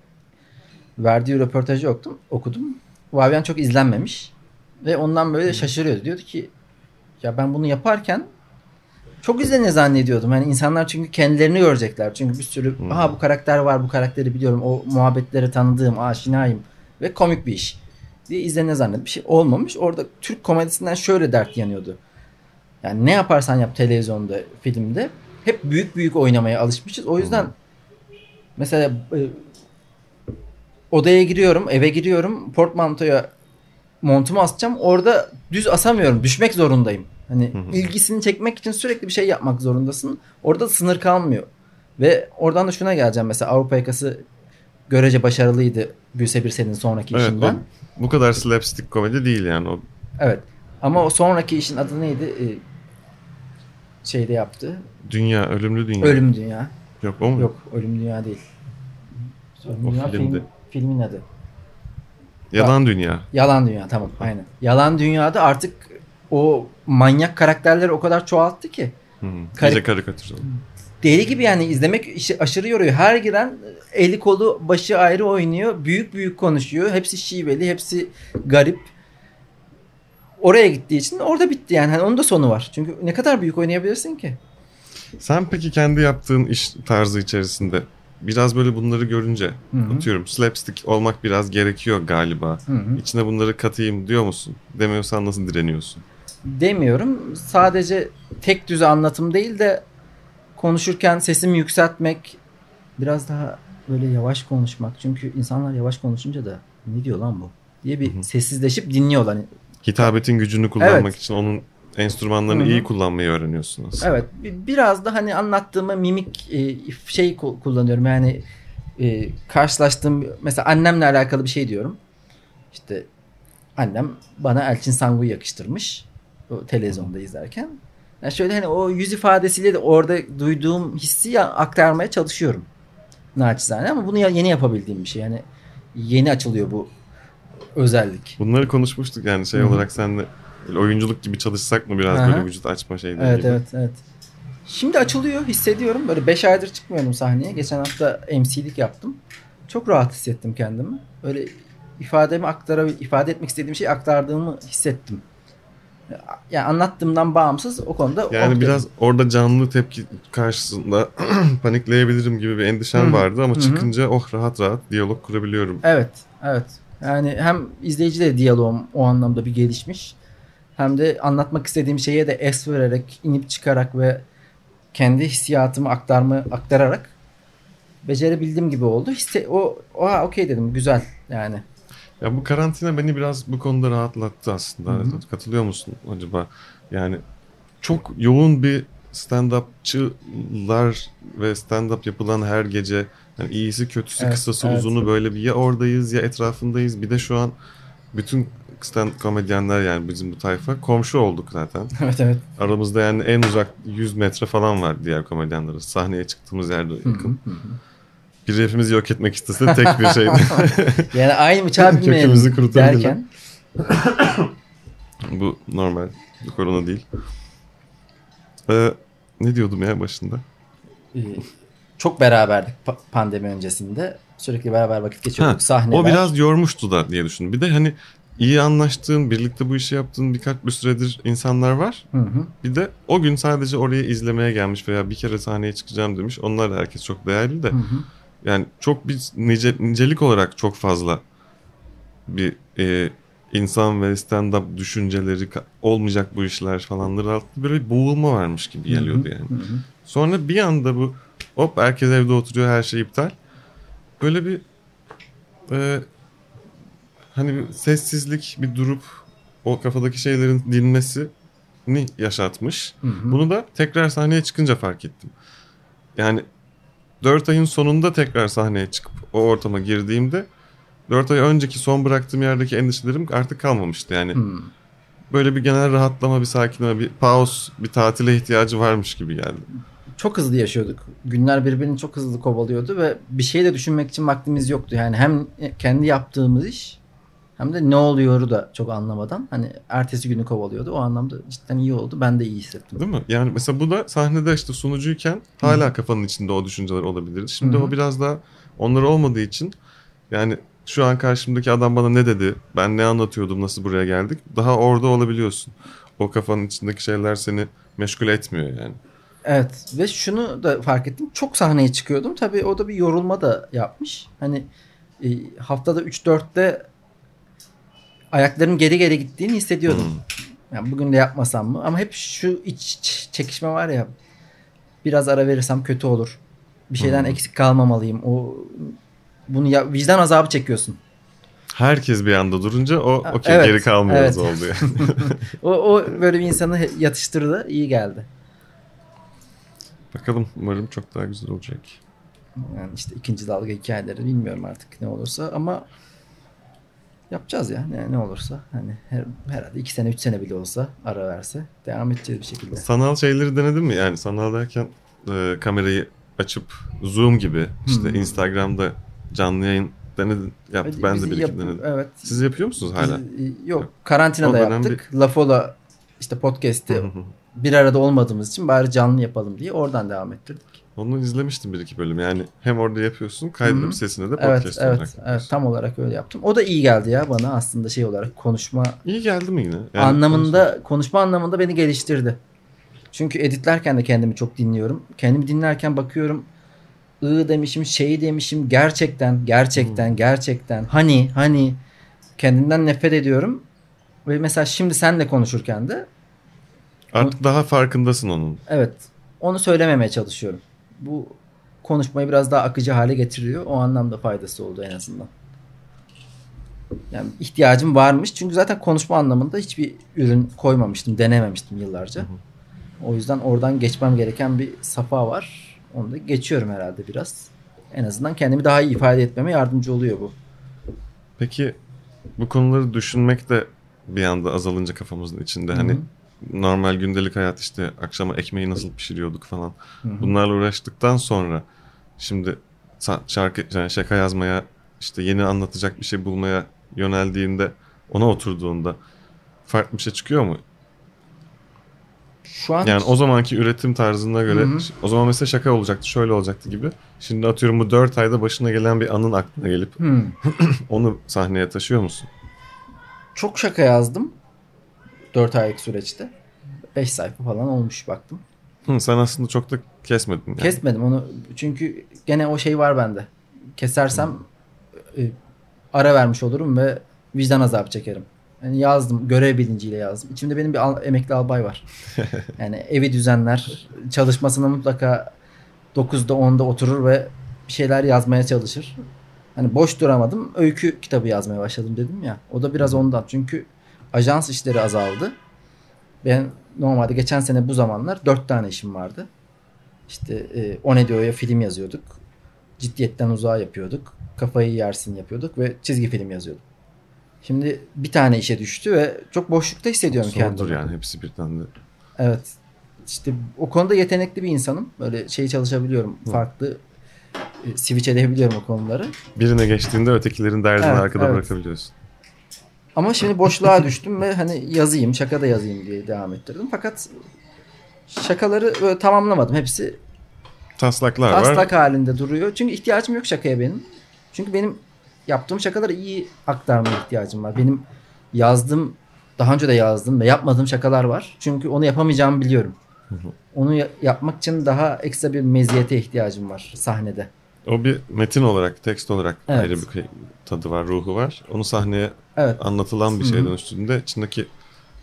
verdiği röportajı okudum. okudum. Vavien çok izlenmemiş. Ve ondan böyle şaşırıyordu. Diyordu ki ya ben bunu yaparken çok izlenir zannediyordum. Yani insanlar çünkü kendilerini görecekler. Çünkü bir sürü aha bu karakter var bu karakteri biliyorum. O muhabbetleri tanıdığım aşinayım. Ve komik bir iş diye izlenir zannet bir şey olmamış. Orada Türk komedisinden şöyle dert yanıyordu. Yani ne yaparsan yap televizyonda, filmde hep büyük büyük oynamaya alışmışız. O yüzden mesela e, odaya giriyorum, eve giriyorum. Portmantoya montumu asacağım. Orada düz asamıyorum. Düşmek zorundayım. Hani ilgisini çekmek için sürekli bir şey yapmak zorundasın. Orada sınır kalmıyor. Ve oradan da şuna geleceğim. Mesela Avrupa yakası görece başarılıydı Gülse Birsel'in sonraki Evet, işinden. o bu kadar slapstick komedi değil yani. O Evet. Ama o sonraki işin adı neydi? Ee, şeyde yaptı. dünya, ölümlü dünya. Ölüm Dünya. Yok o mu? Yok Ölüm Dünya değil. Ölüm O Dünya filmdi. film, filmin adı. Yalan dünya. Yalan Dünya tamam aynen. Yalan Dünya'da artık o manyak karakterleri o kadar çoğalttı ki. Hı. Karik- İyice karikatür oldu. Deli gibi yani izlemek işi aşırı yoruyor. Her giren eli kolu başı ayrı oynuyor. Büyük büyük konuşuyor. Hepsi şiveli, hepsi garip. Oraya gittiği için orada bitti yani. Hani onun da sonu var. Çünkü ne kadar büyük oynayabilirsin ki? Sen peki kendi yaptığın iş tarzı içerisinde biraz böyle bunları görünce Hı hı. atıyorum slapstick olmak biraz gerekiyor galiba. Hı hı. İçine bunları katayım diyor musun? Demiyorsan nasıl direniyorsun? Demiyorum. Sadece tek düze anlatım değil de konuşurken sesimi yükseltmek, biraz daha böyle yavaş konuşmak. Çünkü insanlar yavaş konuşunca da ne diyor lan bu diye bir Hı hı. sessizleşip dinliyorlar. Hani Hitabetin gücünü kullanmak Evet. için onun enstrümanlarını Hı hı. iyi kullanmayı öğreniyorsun aslında. Evet. bi- Biraz da hani anlattığımı mimik e, şey ku- kullanıyorum. Yani e, karşılaştığım mesela annemle alakalı bir şey diyorum. İşte annem bana Elçin Sangu'yu yakıştırmış. O televizyonda izlerken. Yani şöyle hani o yüz ifadesiyle de orada duyduğum hissi ya- aktarmaya çalışıyorum. Naçizane ama bunu yeni yapabildiğim bir şey. Yani yeni açılıyor bu özellik. Bunları konuşmuştuk yani şey Hı hı. olarak senle böyle oyunculuk gibi çalışsak mı biraz Aha. böyle vücut açma şeyleri Evet gibi. evet evet. Şimdi açılıyor hissediyorum. Böyle 5 aydır çıkmıyorum sahneye. Geçen hafta MC'lik yaptım. Çok rahat hissettim kendimi. Öyle ifademi aktara ifade etmek istediğim şeyi aktardığımı hissettim. Yani anlattığımdan bağımsız o konuda Yani okeyim. biraz orada canlı tepki karşısında panikleyebilirim gibi bir hı. vardı ama çıkınca oh rahat rahat diyalog kurabiliyorum. Evet, evet. Yani hem izleyiciyle diyaloğum o anlamda bir gelişmiş. Hem de anlatmak istediğim şeye de es vererek, inip çıkarak ve kendi hissiyatımı aktarma aktararak becerebildiğim gibi oldu. Hisse, o, oha okey dedim güzel yani. Ya bu karantina beni biraz bu konuda rahatlattı aslında. Hı hı. Katılıyor musun acaba? Yani çok yoğun bir stand-upçılar ve stand-up yapılan her gece yani iyisi kötüsü Evet, kısası evet. uzunu böyle bir ya oradayız ya etrafındayız. Bir de şu an bütün stand komedyenler yani bizim bu tayfa komşu olduk zaten. evet evet. Aramızda yani en uzak 100 metre falan var diğer komedyenlere. Sahneye çıktığımız yerde Hı hı, yakın. hı hı. Biri hepimizi yok etmek istese tek bir şeydi. yani aynı bilmeyelim kurutabilirler. derken bu normal. Bu korona değil. Ee, ne diyordum ya başında? e, çok beraberdik pa- pandemi öncesinde. Sürekli beraber vakit geçiriyorduk. Ha, Sahneler. O biraz yormuştu da diye düşündüm. Bir de hani iyi anlaştığın, birlikte bu işi yaptığın birkaç bir süredir insanlar var. Hı hı. Bir de o gün sadece oraya izlemeye gelmiş veya bir kere sahneye çıkacağım demiş. Onlar da herkes çok değerli de. Hı hı. Yani çok bir nice, nicelik olarak çok fazla bir e, insan ve stand-up düşünceleri olmayacak bu işler falanları altında böyle bir boğulma varmış gibi geliyordu yani. Hı hı. Sonra bir anda bu hop herkes evde oturuyor her şey iptal. Böyle bir e, hani bir sessizlik bir durup o kafadaki şeylerin dinmesini yaşatmış. Hı hı. Bunu da tekrar sahneye çıkınca fark ettim. Yani 4 ayın sonunda tekrar sahneye çıkıp o ortama girdiğimde 4 ay önceki son bıraktığım yerdeki endişelerim artık kalmamıştı. Yani Hı. böyle bir genel rahatlama, bir sakinleme, bir pause, bir tatile ihtiyacı varmış gibi geldi. çok hızlı yaşıyorduk. Günler birbirini çok hızlı kovalıyordu ve bir şey de düşünmek için vaktimiz yoktu. Yani hem kendi yaptığımız iş hem de ne oluyoru da çok anlamadan hani ertesi günü kovalıyordu. O anlamda cidden iyi oldu. Ben de iyi hissettim. Değil mi? Yani mesela bu da sahnede işte sunucuyken hala kafanın içinde o düşünceler olabilir. Şimdi Hı hı. o biraz daha onlar olmadığı için yani şu an karşımdaki adam bana ne dedi? Ben ne anlatıyordum? Nasıl buraya geldik? Daha orada olabiliyorsun. O kafanın içindeki şeyler seni meşgul etmiyor yani. Evet ve şunu da fark ettim. Çok sahneye çıkıyordum. Tabii o da bir yorulma da yapmış. Hani e, haftada 3-4'te ayaklarım geri geri gittiğini hissediyordum. Hmm. Yani bugün de yapmasam mı? Ama hep şu iç çekişme var ya. Biraz ara verirsem kötü olur. Bir şeyden Hmm. eksik kalmamalıyım. O bunu ya, vicdan azabı çekiyorsun. Herkes bir anda durunca o okey evet, geri kalmıyoruz evet. oldu yani. O, o böyle bir insanı yatıştırdı. iyi geldi. Bakalım umarım çok daha güzel olacak. Yani işte ikinci dalga hikayeleri bilmiyorum artık ne olursa ama yapacağız ya ne, ne olursa. Hani her, herhalde iki sene üç sene bile olsa ara verse devam edeceğiz bir şekilde. Sanal şeyleri denedin mi? Yani sanal derken e, kamerayı açıp Zoom gibi işte Hmm. Instagram'da canlı yayın denedin. Yaptı. Ben de bir iki denedim. Evet. Siz yapıyor musunuz hala? Biz- yok karantinada yaptık. Lafola işte podcast'i bir arada olmadığımız için bari canlı yapalım diye oradan devam ettirdik. Onu izlemiştim bir iki bölüm. Yani hem orada yapıyorsun kaydedip Hı hı. sesini de Evet, podcast olarak evet, evet tam olarak öyle yaptım. O da iyi geldi ya bana aslında şey olarak konuşma İyi geldi mi yine? Yani anlamında konuşma anlamında beni geliştirdi. Çünkü editlerken de kendimi çok dinliyorum. Kendimi dinlerken bakıyorum ı demişim, şey demişim, gerçekten, gerçekten, gerçekten, hani, hani kendimden nefret ediyorum. Ve mesela şimdi senle konuşurken de Artık daha farkındasın onun. evet onu söylememeye çalışıyorum. Bu konuşmayı biraz daha akıcı hale getiriyor. O anlamda faydası oldu en azından. Yani ihtiyacım varmış. Çünkü zaten konuşma anlamında hiçbir ürün koymamıştım, denememiştim yıllarca. O yüzden oradan geçmem gereken bir safa var. Onu da geçiyorum herhalde biraz. En azından kendimi daha iyi ifade etmeme yardımcı oluyor bu. Peki bu konuları düşünmek de bir anda azalınca kafamızın içinde. Hani Hı hı. Normal gündelik hayat işte akşama ekmeği nasıl pişiriyorduk falan. Hı hı. Bunlarla uğraştıktan sonra şimdi şarkı yani şaka yazmaya işte yeni anlatacak bir şey bulmaya yöneldiğinde ona oturduğunda farklı bir şey çıkıyor mu? Şu an Yani o zamanki üretim tarzına göre Hı hı. o zaman mesela şaka olacaktı şöyle olacaktı gibi. Şimdi atıyorum bu 4 ayda başına gelen bir anın aklına gelip onu sahneye taşıyor musun? çok şaka yazdım. 4 aylık süreçte. 5 sayfa falan olmuş baktım. Hı, sen aslında çok da kesmedin yani. Kesmedim onu çünkü gene o şey var bende. Kesersem e, ara vermiş olurum ve vicdan azabı çekerim. Yani yazdım görev bilinciyle yazdım. İçimde benim bir al- emekli albay var. Yani evi düzenler, çalışmasına mutlaka 9'da 10'da oturur ve bir şeyler yazmaya çalışır. Hani boş duramadım. Öykü kitabı yazmaya başladım dedim ya. O da biraz ondan. Çünkü ajans işleri azaldı. Ben normalde geçen sene bu zamanlar 4 tane işim vardı. İşte e, Onedio'ya film yazıyorduk. Ciddiyetten uzağa yapıyorduk. Kafayı yersin yapıyorduk ve çizgi film yazıyorduk. Şimdi bir tane işe düştü ve çok boşlukta hissediyorum Zordur kendimi. yani hepsi birden de. Evet. İşte o konuda yetenekli bir insanım. Böyle şey çalışabiliyorum. Hı. Farklı e, switch edebiliyorum o konuları. Birine geçtiğinde ötekilerin derdini Evet, arkada evet. bırakabiliyorsun. Ama şimdi boşluğa düştüm ve hani yazayım, şaka da yazayım diye devam ettirdim. Fakat şakaları böyle tamamlamadım. Hepsi Taslaklar var. taslak halinde duruyor. Çünkü ihtiyacım yok şakaya benim. Çünkü benim yaptığım şakaları iyi aktarmaya ihtiyacım var. Benim yazdığım, daha önce de yazdım ve yapmadığım şakalar var. Çünkü onu yapamayacağımı biliyorum. Onu ya- yapmak için daha ekstra bir meziyete ihtiyacım var sahnede. O bir metin olarak, tekst olarak Evet. ayrı bir tadı var, ruhu var. Onu sahneye Evet. anlatılan bir Hı şeye hı. dönüştüğünde içindeki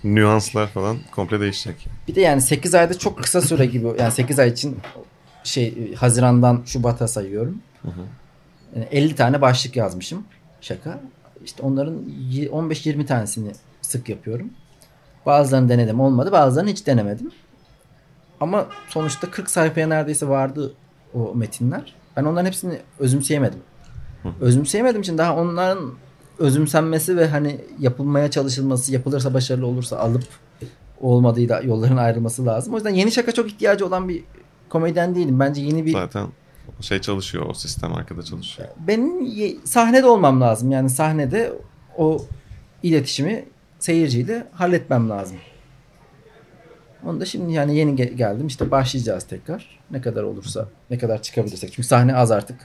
nüanslar falan komple değişecek. Bir de yani 8 ayda çok kısa süre gibi. Yani 8 ay için şey Haziran'dan Şubat'a sayıyorum. Hı hı. Yani 50 tane başlık yazmışım. Şaka. İşte onların y- 15-20 tanesini sık yapıyorum. Bazılarını denedim olmadı. Bazılarını hiç denemedim. Ama sonuçta 40 sayfaya neredeyse vardı o metinler. Ben onların hepsini özümseyemedim. Hı. Özümseyemediğim için daha onların özümsenmesi ve hani yapılmaya çalışılması, yapılırsa başarılı olursa alıp olmadığıyla yolların ayrılması lazım. O yüzden yeni şaka çok ihtiyacı olan bir komedyen değilim. Bence yeni bir Zaten şey çalışıyor, o sistem arkada çalışıyor. benim sahnede olmam lazım. Yani sahnede o iletişimi seyirciyle halletmem lazım. Onu da şimdi yani yeni ge- geldim işte başlayacağız tekrar. Ne kadar olursa ne kadar çıkabilirsek. Çünkü sahne az artık.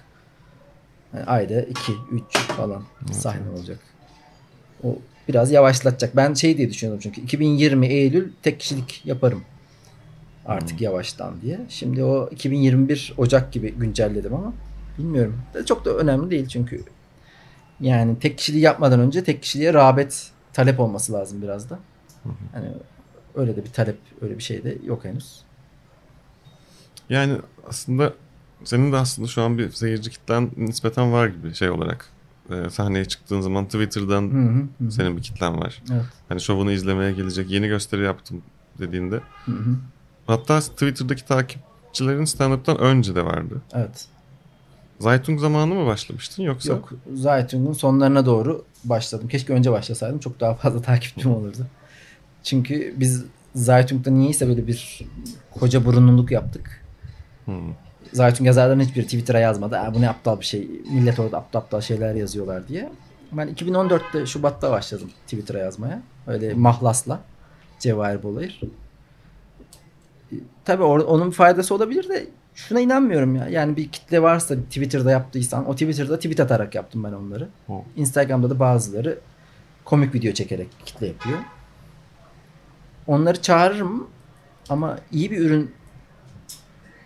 Yani ayda 2 3 falan sahne olacak. O biraz yavaşlatacak. Ben şey diye düşünüyordum çünkü 2020 Eylül tek kişilik yaparım. Artık yavaştan diye. Şimdi o 2021 Ocak gibi güncelledim ama bilmiyorum. Çok da önemli değil çünkü yani tek kişiliği yapmadan önce tek kişiliğe rağbet talep olması lazım biraz da. Hani öyle de bir talep öyle bir şey de yok henüz. Yani aslında senin de aslında şu an bir seyirci kitlen nispeten var gibi şey olarak. Ee, sahneye çıktığın zaman Twitter'dan Hı hı, hı. senin bir kitlen var. Evet. Hani şovunu izlemeye gelecek yeni gösteri yaptım dediğinde. Hı hı. Hatta Twitter'daki takipçilerin stand-up'tan önce de vardı. Evet. Zaytung zamanı mı başlamıştın yoksa? Yok Zaytung'un sonlarına doğru başladım. Keşke önce başlasaydım. Çok daha fazla takipçim olurdu. Çünkü biz Zaytung'da niyeyse böyle bir koca burunluluk yaptık. Hmm. Zaytung yazarların hiçbiri Twitter'a yazmadı. "Aa, bu ne aptal bir şey. Millet orada aptal aptal şeyler yazıyorlar diye. Ben 2014'te Şubat'ta başladım Twitter'a yazmaya. Öyle mahlasla. Cevahir Bolayır. E, Tabii or- onun faydası olabilir de şuna inanmıyorum ya. Yani bir kitle varsa Twitter'da yaptıysan o Twitter'da tweet atarak yaptım ben onları. Oh. Instagram'da da bazıları komik video çekerek kitle yapıyor. Onları çağırırım ama iyi bir ürün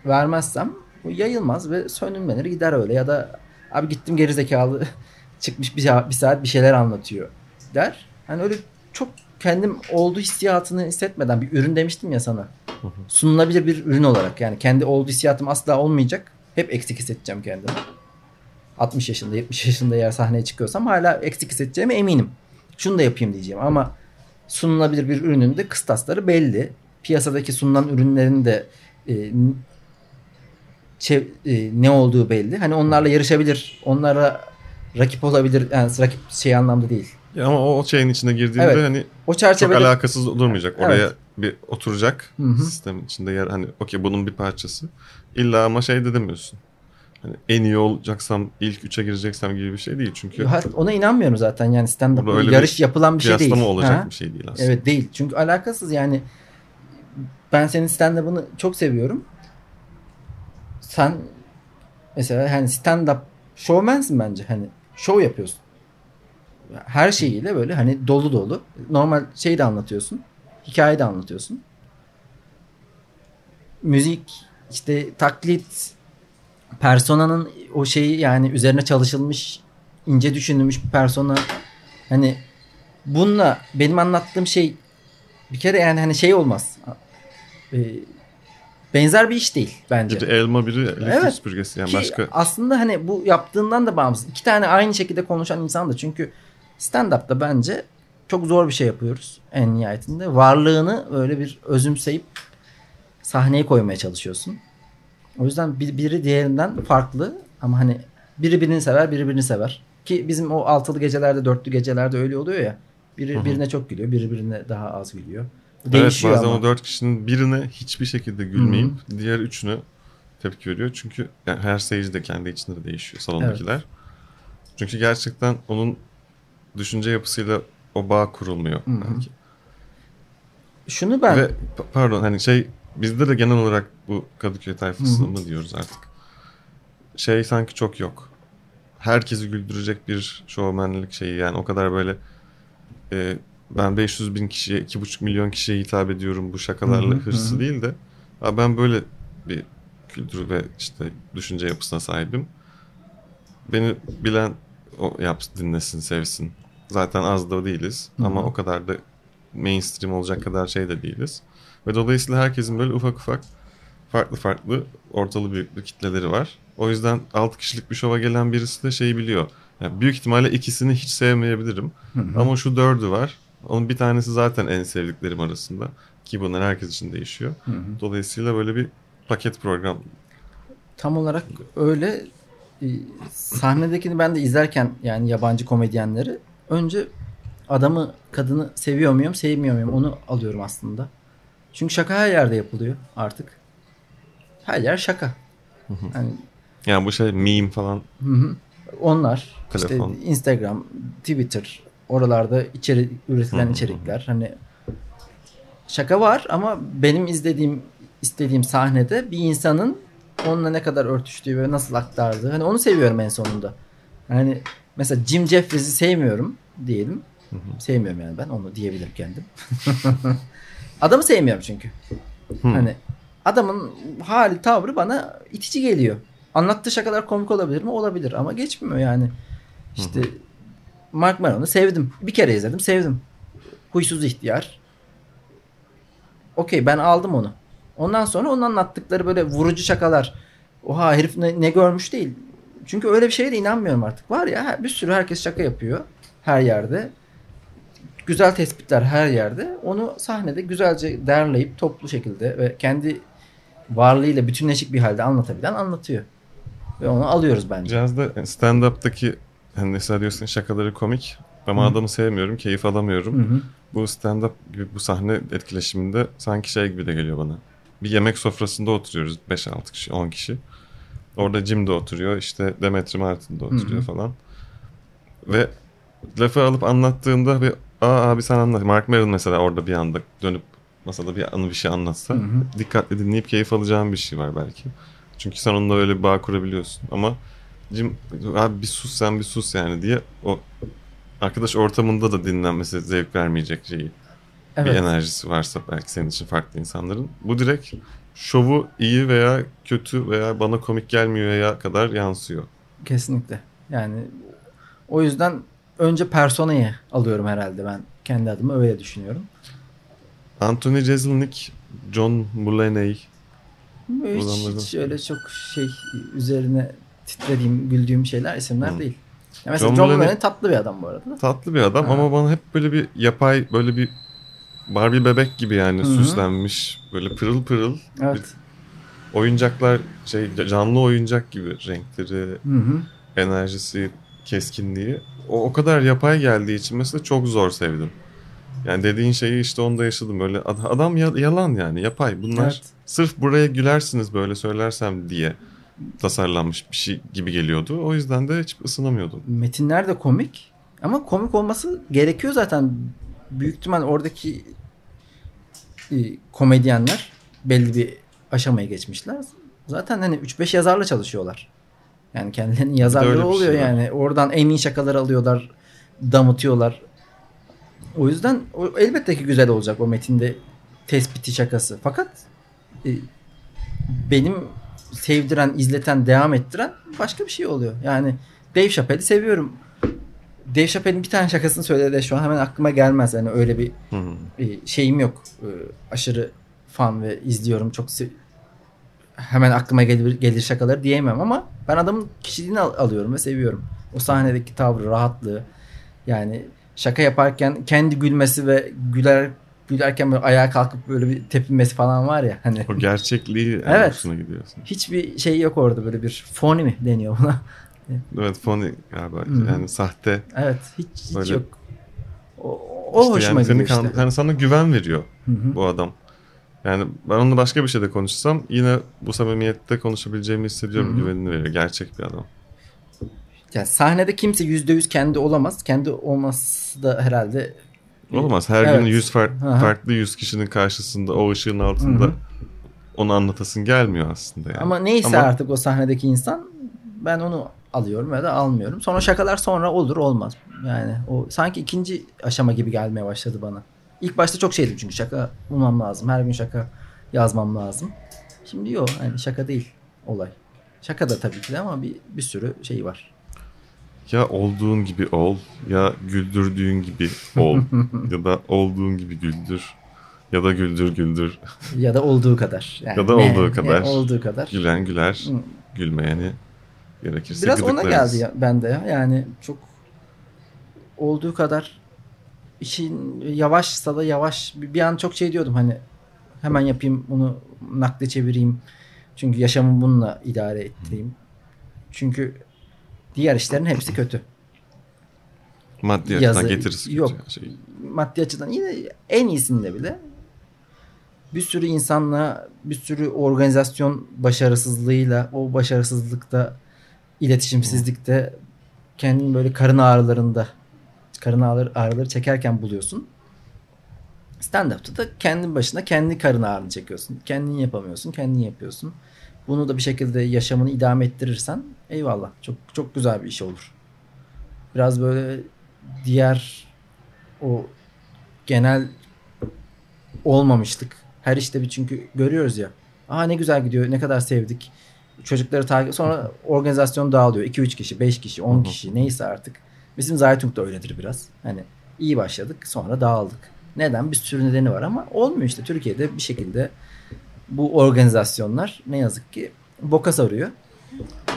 vermezsem yayılmaz ve sönümlenir gider öyle ya da abi gittim geri zekalı çıkmış bir, bir saat bir şeyler anlatıyor der. Hani öyle çok kendim olduğu hissiyatını hissetmeden bir ürün demiştim ya sana. Sunulabilir bir ürün olarak yani kendi olduğu hissiyatım asla olmayacak. Hep eksik hissedeceğim kendimi. 60 yaşında 70 yaşında eğer sahneye çıkıyorsam hala eksik hissedeceğime eminim. Şunu da yapayım diyeceğim ama sunulabilir bir ürünün de kıstasları belli. Piyasadaki sunulan ürünlerin de e, çev- e, ne olduğu belli. Hani onlarla yarışabilir, onlara rakip olabilir. Yani rakip şey anlamda değil. Ya ama o şeyin içine girdiğinde Evet. hani O çok çerçevede alakasız durmayacak. Evet. Oraya bir oturacak Hı hı. sistemin içinde yer hani okey bunun bir parçası. İlla ama şey de demiyorsun. Hani en iyi olacaksam ilk üçe gireceksem gibi bir şey değil çünkü ona inanmıyorum zaten yani stand öyle yarış bir yapılan bir şey değil. kıyaslama olacak Ha? bir şey değil aslında. Evet değil. Çünkü alakasız yani ben senin stand-up'ını çok seviyorum. Sen mesela hani stand-up showmansin bence hani show yapıyorsun. Her şeyiyle böyle hani dolu dolu. Normal şeyi de anlatıyorsun. Hikaye de anlatıyorsun. Müzik işte taklit personanın o şeyi yani üzerine çalışılmış ince düşünülmüş bir persona hani bununla benim anlattığım şey bir kere yani hani şey olmaz. Ee, benzer bir iş değil bence. Biri elma biri elektrik Evet. süpürgesi yani Ki başka aslında hani bu yaptığından da bağımsız. İki tane aynı şekilde konuşan insan da çünkü stand-up'ta bence çok zor bir şey yapıyoruz en nihayetinde. Varlığını öyle bir özümseyip sahneye koymaya çalışıyorsun. O yüzden bir- biri diğerinden farklı ama hani biri birini sever, biri birini sever. Ki bizim o altılı gecelerde, dörtlü gecelerde öyle oluyor ya. Biri birine çok gülüyor, biri birine daha az gülüyor. Bu Evet Değişiyor bazen ama. o dört kişinin birine hiçbir şekilde gülmeyip diğer üçüne tepki veriyor. Çünkü yani her seyirci de kendi içinde de değişiyor salondakiler. Çünkü gerçekten onun düşünce yapısıyla o bağ kurulmuyor. Hı hı. belki. Şunu ben Ve pa- pardon hani şey bizde de genel olarak bu Kadıköy tayfası mı diyoruz artık. Şey sanki çok yok. Herkesi güldürecek bir şovmenlik şeyi yani o kadar böyle e, ben 500 bin kişiye 2,5 milyon kişiye hitap ediyorum bu şakalarla Hı hı, hırsı hı değil de "Aa, ben böyle bir kültür ve işte düşünce yapısına sahibim. Beni bilen o yapsın, dinlesin, sevsin. Zaten az da değiliz Hı hı. ama o kadar da mainstream olacak kadar şey de değiliz. Ve dolayısıyla herkesin böyle ufak ufak farklı farklı ortalı büyüklü kitleleri var. O yüzden 6 kişilik bir şova gelen birisi de şeyi biliyor. Yani büyük ihtimalle ikisini hiç sevmeyebilirim. Hı hı. Ama şu dördü var. Onun bir tanesi zaten en sevdiklerim arasında. Ki bunlar herkes için değişiyor. Hı hı. Dolayısıyla böyle bir paket program. Tam olarak öyle e, sahnedekini ben de izlerken yani yabancı komedyenleri önce adamı kadını seviyor muyum sevmiyor muyum onu alıyorum aslında. Çünkü şaka her yerde yapılıyor artık. Her yer şaka. Yani Yani bu şey meme falan. hı hı. onlar Telefon. işte Instagram, Twitter oralarda içeri üretilen içerikler hani şaka var ama benim izlediğim istediğim sahnede bir insanın onunla ne kadar örtüştüğü ve nasıl aktardığı hani onu seviyorum en sonunda. Yani mesela Jim Jeffries'i sevmiyorum diyelim. Sevmiyorum yani ben onu diyebilirim kendim. Adamı sevmiyorum çünkü. Hı. Hani adamın hali tavrı bana itici geliyor. Anlattığı şakalar komik olabilir mi? Olabilir ama geçmiyor yani. İşte Mark Maron'u sevdim. Bir kere izledim sevdim. Huysuz ihtiyar. Okey ben aldım onu. Ondan sonra onun anlattıkları böyle vurucu şakalar. oha herif ne, ne görmüş değil. Çünkü öyle bir şeye de inanmıyorum artık. Var ya bir sürü herkes şaka yapıyor her yerde. Güzel tespitler her yerde. Onu sahnede güzelce derleyip toplu şekilde ve kendi varlığıyla bütünleşik bir halde anlatabilen anlatıyor. Ve onu alıyoruz bence. Jazz'da stand-up'taki hani mesela diyorsun şakaları komik ama Hı. adamı sevmiyorum, keyif alamıyorum. Hı hı. Bu stand-up gibi bu sahne etkileşiminde sanki şey gibi de geliyor bana. Bir yemek sofrasında oturuyoruz 5-6 kişi, 10 kişi. Orada Jim de oturuyor, işte Demetri Martin de oturuyor Hı hı. falan. Ve lafı alıp anlattığımda bir aa abi sen anlat. Mark Maron mesela orada bir anda dönüp masada bir anı bir şey anlatsa Hı hı. dikkatli dinleyip keyif alacağın bir şey var belki. Çünkü sen onunla öyle bir bağ kurabiliyorsun. Ama Jim abi bir sus sen bir sus yani diye o arkadaş ortamında da dinlenmesi zevk vermeyecek şeyi. Bir Evet. enerjisi varsa belki senin için farklı insanların. Bu direkt şovu iyi veya kötü veya bana komik gelmiyor ya kadar yansıyor. Kesinlikle. Yani o yüzden önce personayı alıyorum herhalde ben kendi adıma öyle düşünüyorum. Anthony Jeselnik, John Mulaney Hiç, hiç öyle çok şey üzerine titrediğim, güldüğüm şeyler isimler Hı. değil. Ya mesela John John, Mulaney- Mulaney tatlı bir adam bu arada. da. tatlı bir adam Ha. ama bana hep böyle bir yapay böyle bir Barbie bebek gibi yani Hı hı. süslenmiş böyle pırıl pırıl Evet. oyuncaklar şey canlı oyuncak gibi renkleri, Hı hı. enerjisi, keskinliği. O o kadar yapay geldiği için mesela çok zor sevdim. Yani dediğin şeyi işte onda yaşadım. Böyle ad- adam ya- yalan yani yapay. Bunlar Evet. sırf buraya gülersiniz böyle söylersem diye tasarlanmış bir şey gibi geliyordu. O yüzden de hiç ısınamıyordum. Metinler de komik ama komik olması gerekiyor zaten. Büyük ihtimal oradaki e, komedyenler belli bir aşamaya geçmişler. Zaten hani 3-5 yazarla çalışıyorlar. Yani kendilerinin yazarları bir oluyor şey var. yani. Oradan en iyi şakaları alıyorlar, damıtıyorlar. O yüzden o, elbette ki güzel olacak o metinde tespiti şakası. Fakat e, benim sevdiren, izleten, devam ettiren başka bir şey oluyor. Yani Dave Chappelle'i seviyorum. Dave Chappelle'in bir tane şakasını söyledi de şu an hemen aklıma gelmez. Yani öyle bir e, şeyim yok. E, aşırı fan ve izliyorum. Çok hemen aklıma gelir, gelir şakaları diyemem ama ben adamın kişiliğini al- alıyorum ve seviyorum. O sahnedeki tavrı, rahatlığı. Yani şaka yaparken kendi gülmesi ve güler gülerken böyle ayağa kalkıp böyle bir tepinmesi falan var ya hani O gerçekliği Evet. gidiyorsun. hiçbir şey yok orada böyle bir phony mi deniyor buna? Evet phony galiba. Hı. Yani sahte. Evet hiç, hiç Böyle- yok. O, o İşte hoşuma yani gidiyor işte. yani sana güven veriyor Hı hı. bu adam. Yani ben onunla başka bir şeyde konuşsam yine bu samimiyette konuşabileceğimi hissediyorum. Hı hı. Güvenini veriyor. Gerçek bir adam. Yani sahnede kimse yüzde yüz kendi olamaz. Kendi olması da herhalde Olamaz. Her Evet. gün 100 far- hı. farklı 100 kişinin karşısında o ışığın altında Hı hı. onu anlatasın gelmiyor aslında yani. Ama neyse Ama artık o sahnedeki insan ben onu alıyorum ya da almıyorum. Sonra şakalar sonra olur olmaz. Yani o sanki ikinci aşama gibi gelmeye başladı bana. İlk başta çok şeydim çünkü şaka bulmam lazım. Her gün şaka yazmam lazım. Şimdi yok yani şaka değil olay. Şaka da tabii ki de ama bir, bir sürü şey var. Ya olduğun gibi ol ya güldürdüğün gibi ol ya da olduğun gibi güldür ya da güldür güldür. Ya da olduğu kadar. Yani Ya da ne- olduğu kadar. olduğu kadar. Gülen güler, Hı. gülmeyeni gerekirse Biraz ona gıdıklarız. geldi ya, bende ya. Yani çok olduğu kadar işin yavaşsa da yavaş bir bir an çok şey diyordum hani hemen yapayım onu nakde çevireyim. Çünkü yaşamı bununla idare ettireyim. Çünkü diğer işlerin hepsi kötü. Maddi Yazı- açıdan getirisi yok. kötü Şey. Maddi açıdan yine en iyisinde bile bir sürü insanla bir sürü organizasyon başarısızlığıyla o başarısızlıkta iletişimsizlikte kendini böyle karın ağrılarında karın ağrıları, ağrıları çekerken buluyorsun. Stand-up'ta da kendi başına kendi karın ağrını çekiyorsun. Kendin yapamıyorsun, kendin yapıyorsun. Bunu da bir şekilde yaşamını idame ettirirsen eyvallah. Çok çok güzel bir iş olur. Biraz böyle diğer o genel olmamıştık. Her işte bir çünkü görüyoruz ya. Aa ne güzel gidiyor, ne kadar sevdik. Çocukları takip sonra organizasyon dağılıyor. 2-3 kişi, 5 kişi, 10 kişi neyse artık. Bizim Zaytung'da öyledir biraz. Hani iyi başladık sonra dağıldık. Neden? Bir sürü nedeni var ama olmuyor işte. Türkiye'de bir şekilde bu organizasyonlar ne yazık ki boka sarıyor.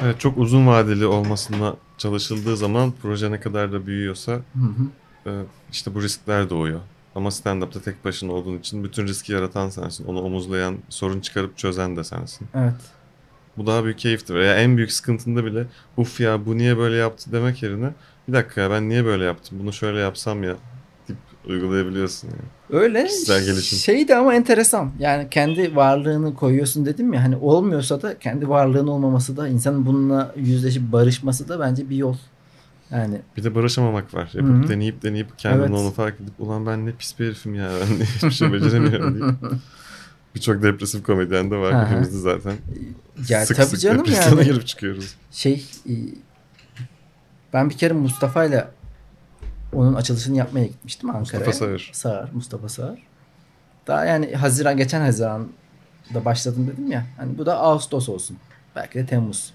Evet, çok uzun vadeli olmasına çalışıldığı zaman proje ne kadar da büyüyorsa Hı hı. e, işte bu riskler doğuyor. Ama stand-up'ta tek başına olduğun için bütün riski yaratan sensin. Onu omuzlayan, sorun çıkarıp çözen de sensin. Evet. Bu daha büyük keyiftir. Ya en büyük sıkıntında bile uf ya bu niye böyle yaptı demek yerine bir dakika ya ben niye böyle yaptım bunu şöyle yapsam ya uygulayabiliyorsun. Yani. Öyle Kişisel gelişim. şey de ama enteresan. Yani kendi varlığını koyuyorsun dedim ya hani olmuyorsa da kendi varlığın olmaması da insanın bununla yüzleşip barışması da bence bir yol. Yani Bir de barışamamak var. Yapıp Hı hı. deneyip deneyip kendin Evet. onu fark edip ulan ben ne pis bir herifim ya ben hiçbir şey beceremiyorum deyip. Birçok depresif komedyen de var hı. hepimizde zaten. ya sık tabii sık canım yani girip çıkıyoruz. şey e, ben bir kere Mustafa'yla onun açılışını yapmaya gitmiştim Ankara'ya. Mustafa Sağır. Sağır, Mustafa Sağır. Daha yani Haziran geçen Haziran'da başladım dedim ya. Hani bu da Ağustos olsun. Belki de Temmuz.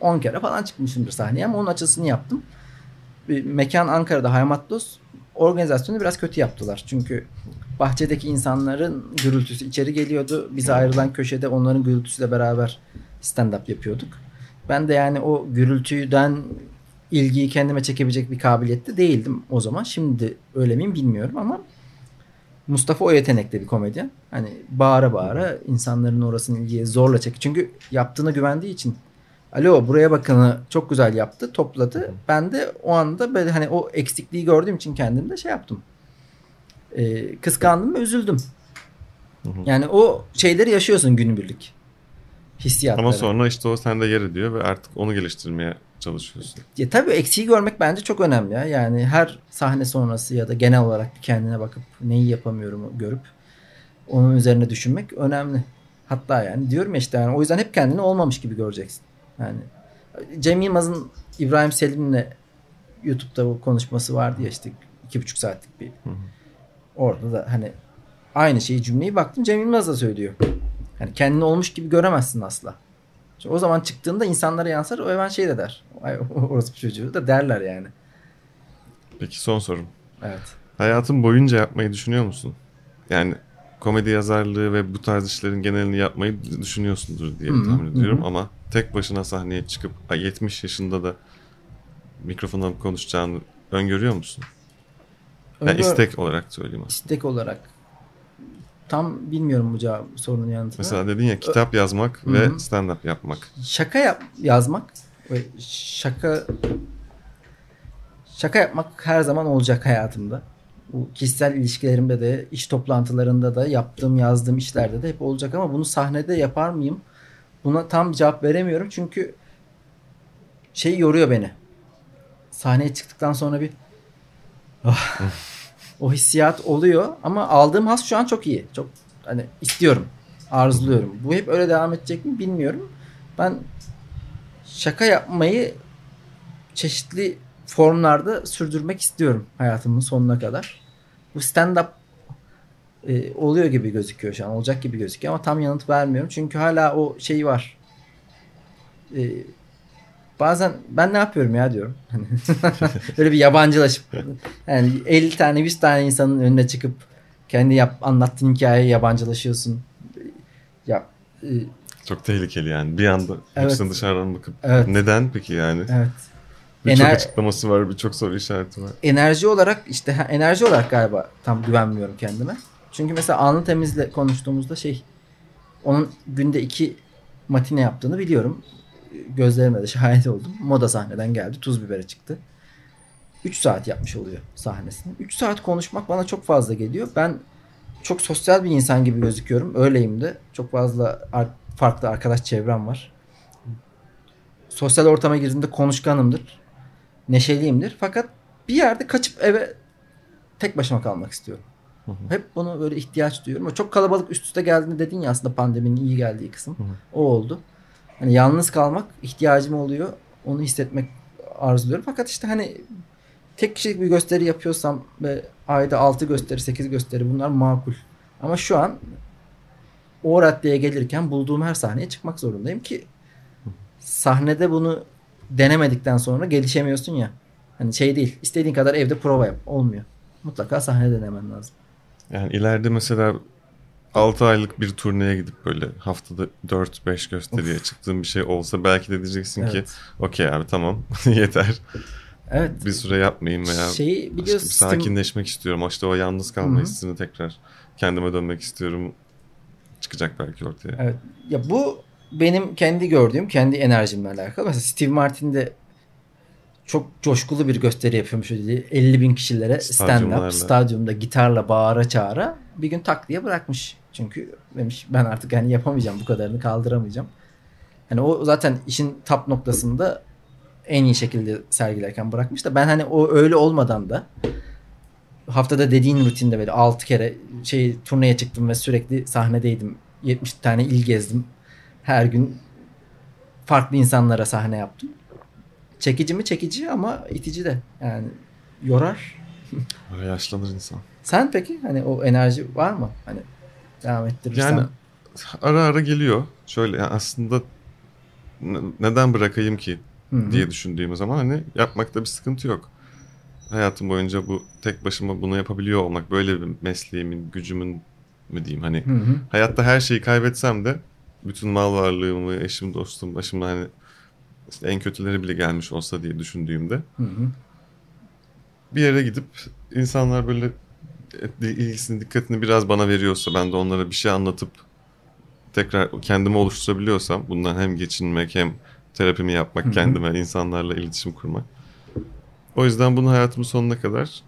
10 kere falan çıkmışımdır sahneye ama onun açılışını yaptım. Bir mekan Ankara'da Haymatlos. Organizasyonu biraz kötü yaptılar. Çünkü bahçedeki insanların gürültüsü içeri geliyordu. Bize ayrılan köşede onların gürültüsüyle beraber stand-up yapıyorduk. Ben de yani o gürültüden ilgiyi kendime çekebilecek bir kabiliyette değildim o zaman. Şimdi öyle miyim bilmiyorum ama Mustafa o yetenekli bir komedyen. Hani bağıra bağıra insanların orasını ilgiye zorla çek. Çünkü yaptığına güvendiği için Alo buraya bakını çok güzel yaptı topladı. Ben de o anda böyle hani o eksikliği gördüğüm için kendimde şey yaptım. Ee, kıskandım ve üzüldüm. Yani o şeyleri yaşıyorsun günübirlik. Hissiyatları. Ama sonra işte o sende yer ediyor ve artık onu geliştirmeye çalışıyorsun. Ya tabii eksiği görmek bence çok önemli ya. Yani her sahne sonrası ya da genel olarak kendine bakıp neyi yapamıyorum görüp onun üzerine düşünmek önemli. Hatta yani diyorum ya işte yani o yüzden hep kendini olmamış gibi göreceksin. Yani Cem Yılmaz'ın İbrahim Selim'le YouTube'da bu konuşması vardı ya işte iki buçuk saatlik bir. hı. Orada da hani aynı şeyi cümleyi baktım Cem Yılmaz da söylüyor. Hani kendini olmuş gibi göremezsin asla. Çünkü o zaman çıktığında insanlara yansır o hemen şey de der. Ay, orası bir çocuğu da derler yani. Peki son sorum. Evet. Hayatın boyunca yapmayı düşünüyor musun? Yani komedi yazarlığı ve bu tarz işlerin genelini yapmayı düşünüyorsundur diye Hı hı, tahmin ediyorum hı hı. ama tek başına sahneye çıkıp ay, 70 yaşında da mikrofona konuşacağını öngörüyor musun? Yani Öngör- istek olarak söyleyeyim aslında. istek olarak tam bilmiyorum bu cevap sorunun yanıtını. Mesela dedin ya kitap yazmak Hı ve hı. stand-up yapmak. şaka yap yazmak ve şaka şaka yapmak her zaman olacak hayatımda. Bu kişisel ilişkilerimde de, iş toplantılarında da, yaptığım, yazdığım işlerde de hep olacak ama bunu sahnede yapar mıyım? Buna tam cevap veremiyorum çünkü şey yoruyor beni. Sahneye çıktıktan sonra bir ah, o hissiyat oluyor ama aldığım has şu an çok iyi. Çok hani istiyorum, arzuluyorum. Bu hep öyle devam edecek mi bilmiyorum. Ben şaka yapmayı çeşitli formlarda sürdürmek istiyorum hayatımın sonuna kadar. Bu stand-up e, oluyor gibi gözüküyor şu an. Olacak gibi gözüküyor ama tam yanıt vermiyorum. Çünkü hala o şey var. E, bazen ben ne yapıyorum ya diyorum. Hani Böyle bir yabancılaşıp yani 50 tane 100 tane insanın önüne çıkıp kendi yap, anlattığın hikayeye yabancılaşıyorsun. Ya e, Çok tehlikeli yani. Bir anda Evet. hepsine dışarıdan bakıp Evet. neden peki yani? evet. Birçok Ener- açıklaması var, birçok soru işareti var. enerji olarak işte enerji olarak galiba tam güvenmiyorum kendime. Çünkü mesela Anlı Temiz'le konuştuğumuzda şey onun günde iki matine yaptığını biliyorum. Gözlerimle de şahit oldum. Moda sahneden geldi. Tuz bibere çıktı. 3 saat yapmış oluyor sahnesini. 3 saat konuşmak bana çok fazla geliyor. Ben çok sosyal bir insan gibi gözüküyorum. Öyleyim de. Çok fazla ar- farklı arkadaş çevrem var. Sosyal ortama girdiğimde konuşkanımdır. Neşeliyimdir. Fakat bir yerde kaçıp eve tek başıma kalmak istiyorum. Hı hı. Hep bunu böyle ihtiyaç duyuyorum. Çok kalabalık üst üste geldiğinde dedin ya aslında pandeminin iyi geldiği kısım. Hı hı. O oldu. Hani yalnız kalmak ihtiyacım oluyor. Onu hissetmek arzuluyorum. Fakat işte hani tek kişilik bir gösteri yapıyorsam ve ayda 6 gösteri 8 gösteri bunlar makul. Ama şu an o raddeye gelirken bulduğum her sahneye çıkmak zorundayım ki sahnede bunu denemedikten sonra gelişemiyorsun ya. Hani şey değil. istediğin kadar evde prova yap. Olmuyor. Mutlaka sahnede denemen lazım. Yani ileride mesela 6 aylık bir turneye gidip böyle haftada 4-5 gösteriye çıktığım bir şey olsa belki de diyeceksin ki Evet. okey abi tamam yeter. Evet. Bir süre yapmayayım veya Şeyi işte bir biliyorsun. Steam- sakinleşmek istiyorum. İşte o yalnız kalma Hı hı. hissini tekrar kendime dönmek istiyorum. Çıkacak belki ortaya. Evet. Ya bu benim kendi gördüğüm, kendi enerjimle alakalı. Mesela Steve Martin de çok coşkulu bir gösteri yapıyormuş öyle 50 bin kişilere stand-up, stadyumda gitarla bağıra çağıra bir gün tak diye bırakmış. Çünkü demiş ben artık yani yapamayacağım bu kadarını kaldıramayacağım. Hani o zaten işin tap noktasında en iyi şekilde sergilerken bırakmış da ben hani o öyle olmadan da haftada dediğin rutinde böyle 6 kere şey turneye çıktım ve sürekli sahnedeydim. 70 tane il gezdim. Her gün farklı insanlara sahne yaptım. Çekici mi çekici ama itici de. Yani yorar. Böyle yaşlanır insan. Sen peki hani o enerji var mı? Hani devam ettirirsen. Yani ara ara geliyor. Şöyle yani aslında ne- neden bırakayım ki Hı hı. diye düşündüğüm zaman hani yapmakta bir sıkıntı yok. Hayatım boyunca bu tek başıma bunu yapabiliyor olmak böyle bir mesleğimin, gücümün mü diyeyim hani Hı hı. hayatta her şeyi kaybetsem de bütün mal varlığımı, eşim, dostum, başıma hani işte en kötüleri bile gelmiş olsa diye düşündüğümde Hı hı. bir yere gidip insanlar böyle ilgisini, dikkatini biraz bana veriyorsa ben de onlara bir şey anlatıp tekrar kendimi oluşturabiliyorsam bundan hem geçinmek hem terapimi yapmak Hı hı. kendime, insanlarla iletişim kurmak. O yüzden bunu hayatımın sonuna kadar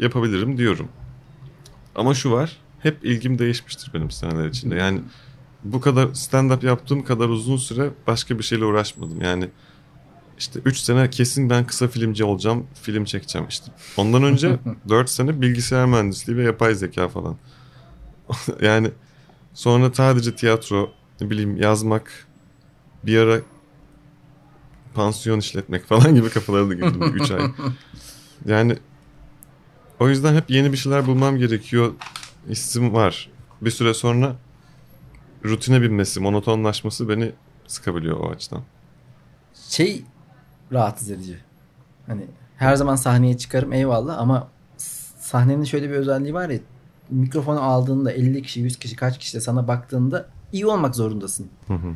yapabilirim diyorum. Ama şu var, hep ilgim değişmiştir benim seneler içinde. Yani bu kadar stand-up yaptığım kadar uzun süre başka bir şeyle uğraşmadım. Yani işte 3 sene kesin ben kısa filmci olacağım, film çekeceğim işte. Ondan önce 4 sene bilgisayar mühendisliği ve yapay zeka falan. yani sonra sadece tiyatro, ne bileyim yazmak, bir ara pansiyon işletmek falan gibi kafalara da girdim 3 ay. Yani o yüzden hep yeni bir şeyler bulmam gerekiyor hissim var. Bir süre sonra rutine binmesi, monotonlaşması beni sıkabiliyor o açıdan. şey rahatsız edici. Hani her zaman sahneye çıkarım eyvallah ama sahnenin şöyle bir özelliği var ya mikrofonu aldığında 50 kişi 100 kişi kaç kişi de sana baktığında iyi olmak zorundasın. Hı hı.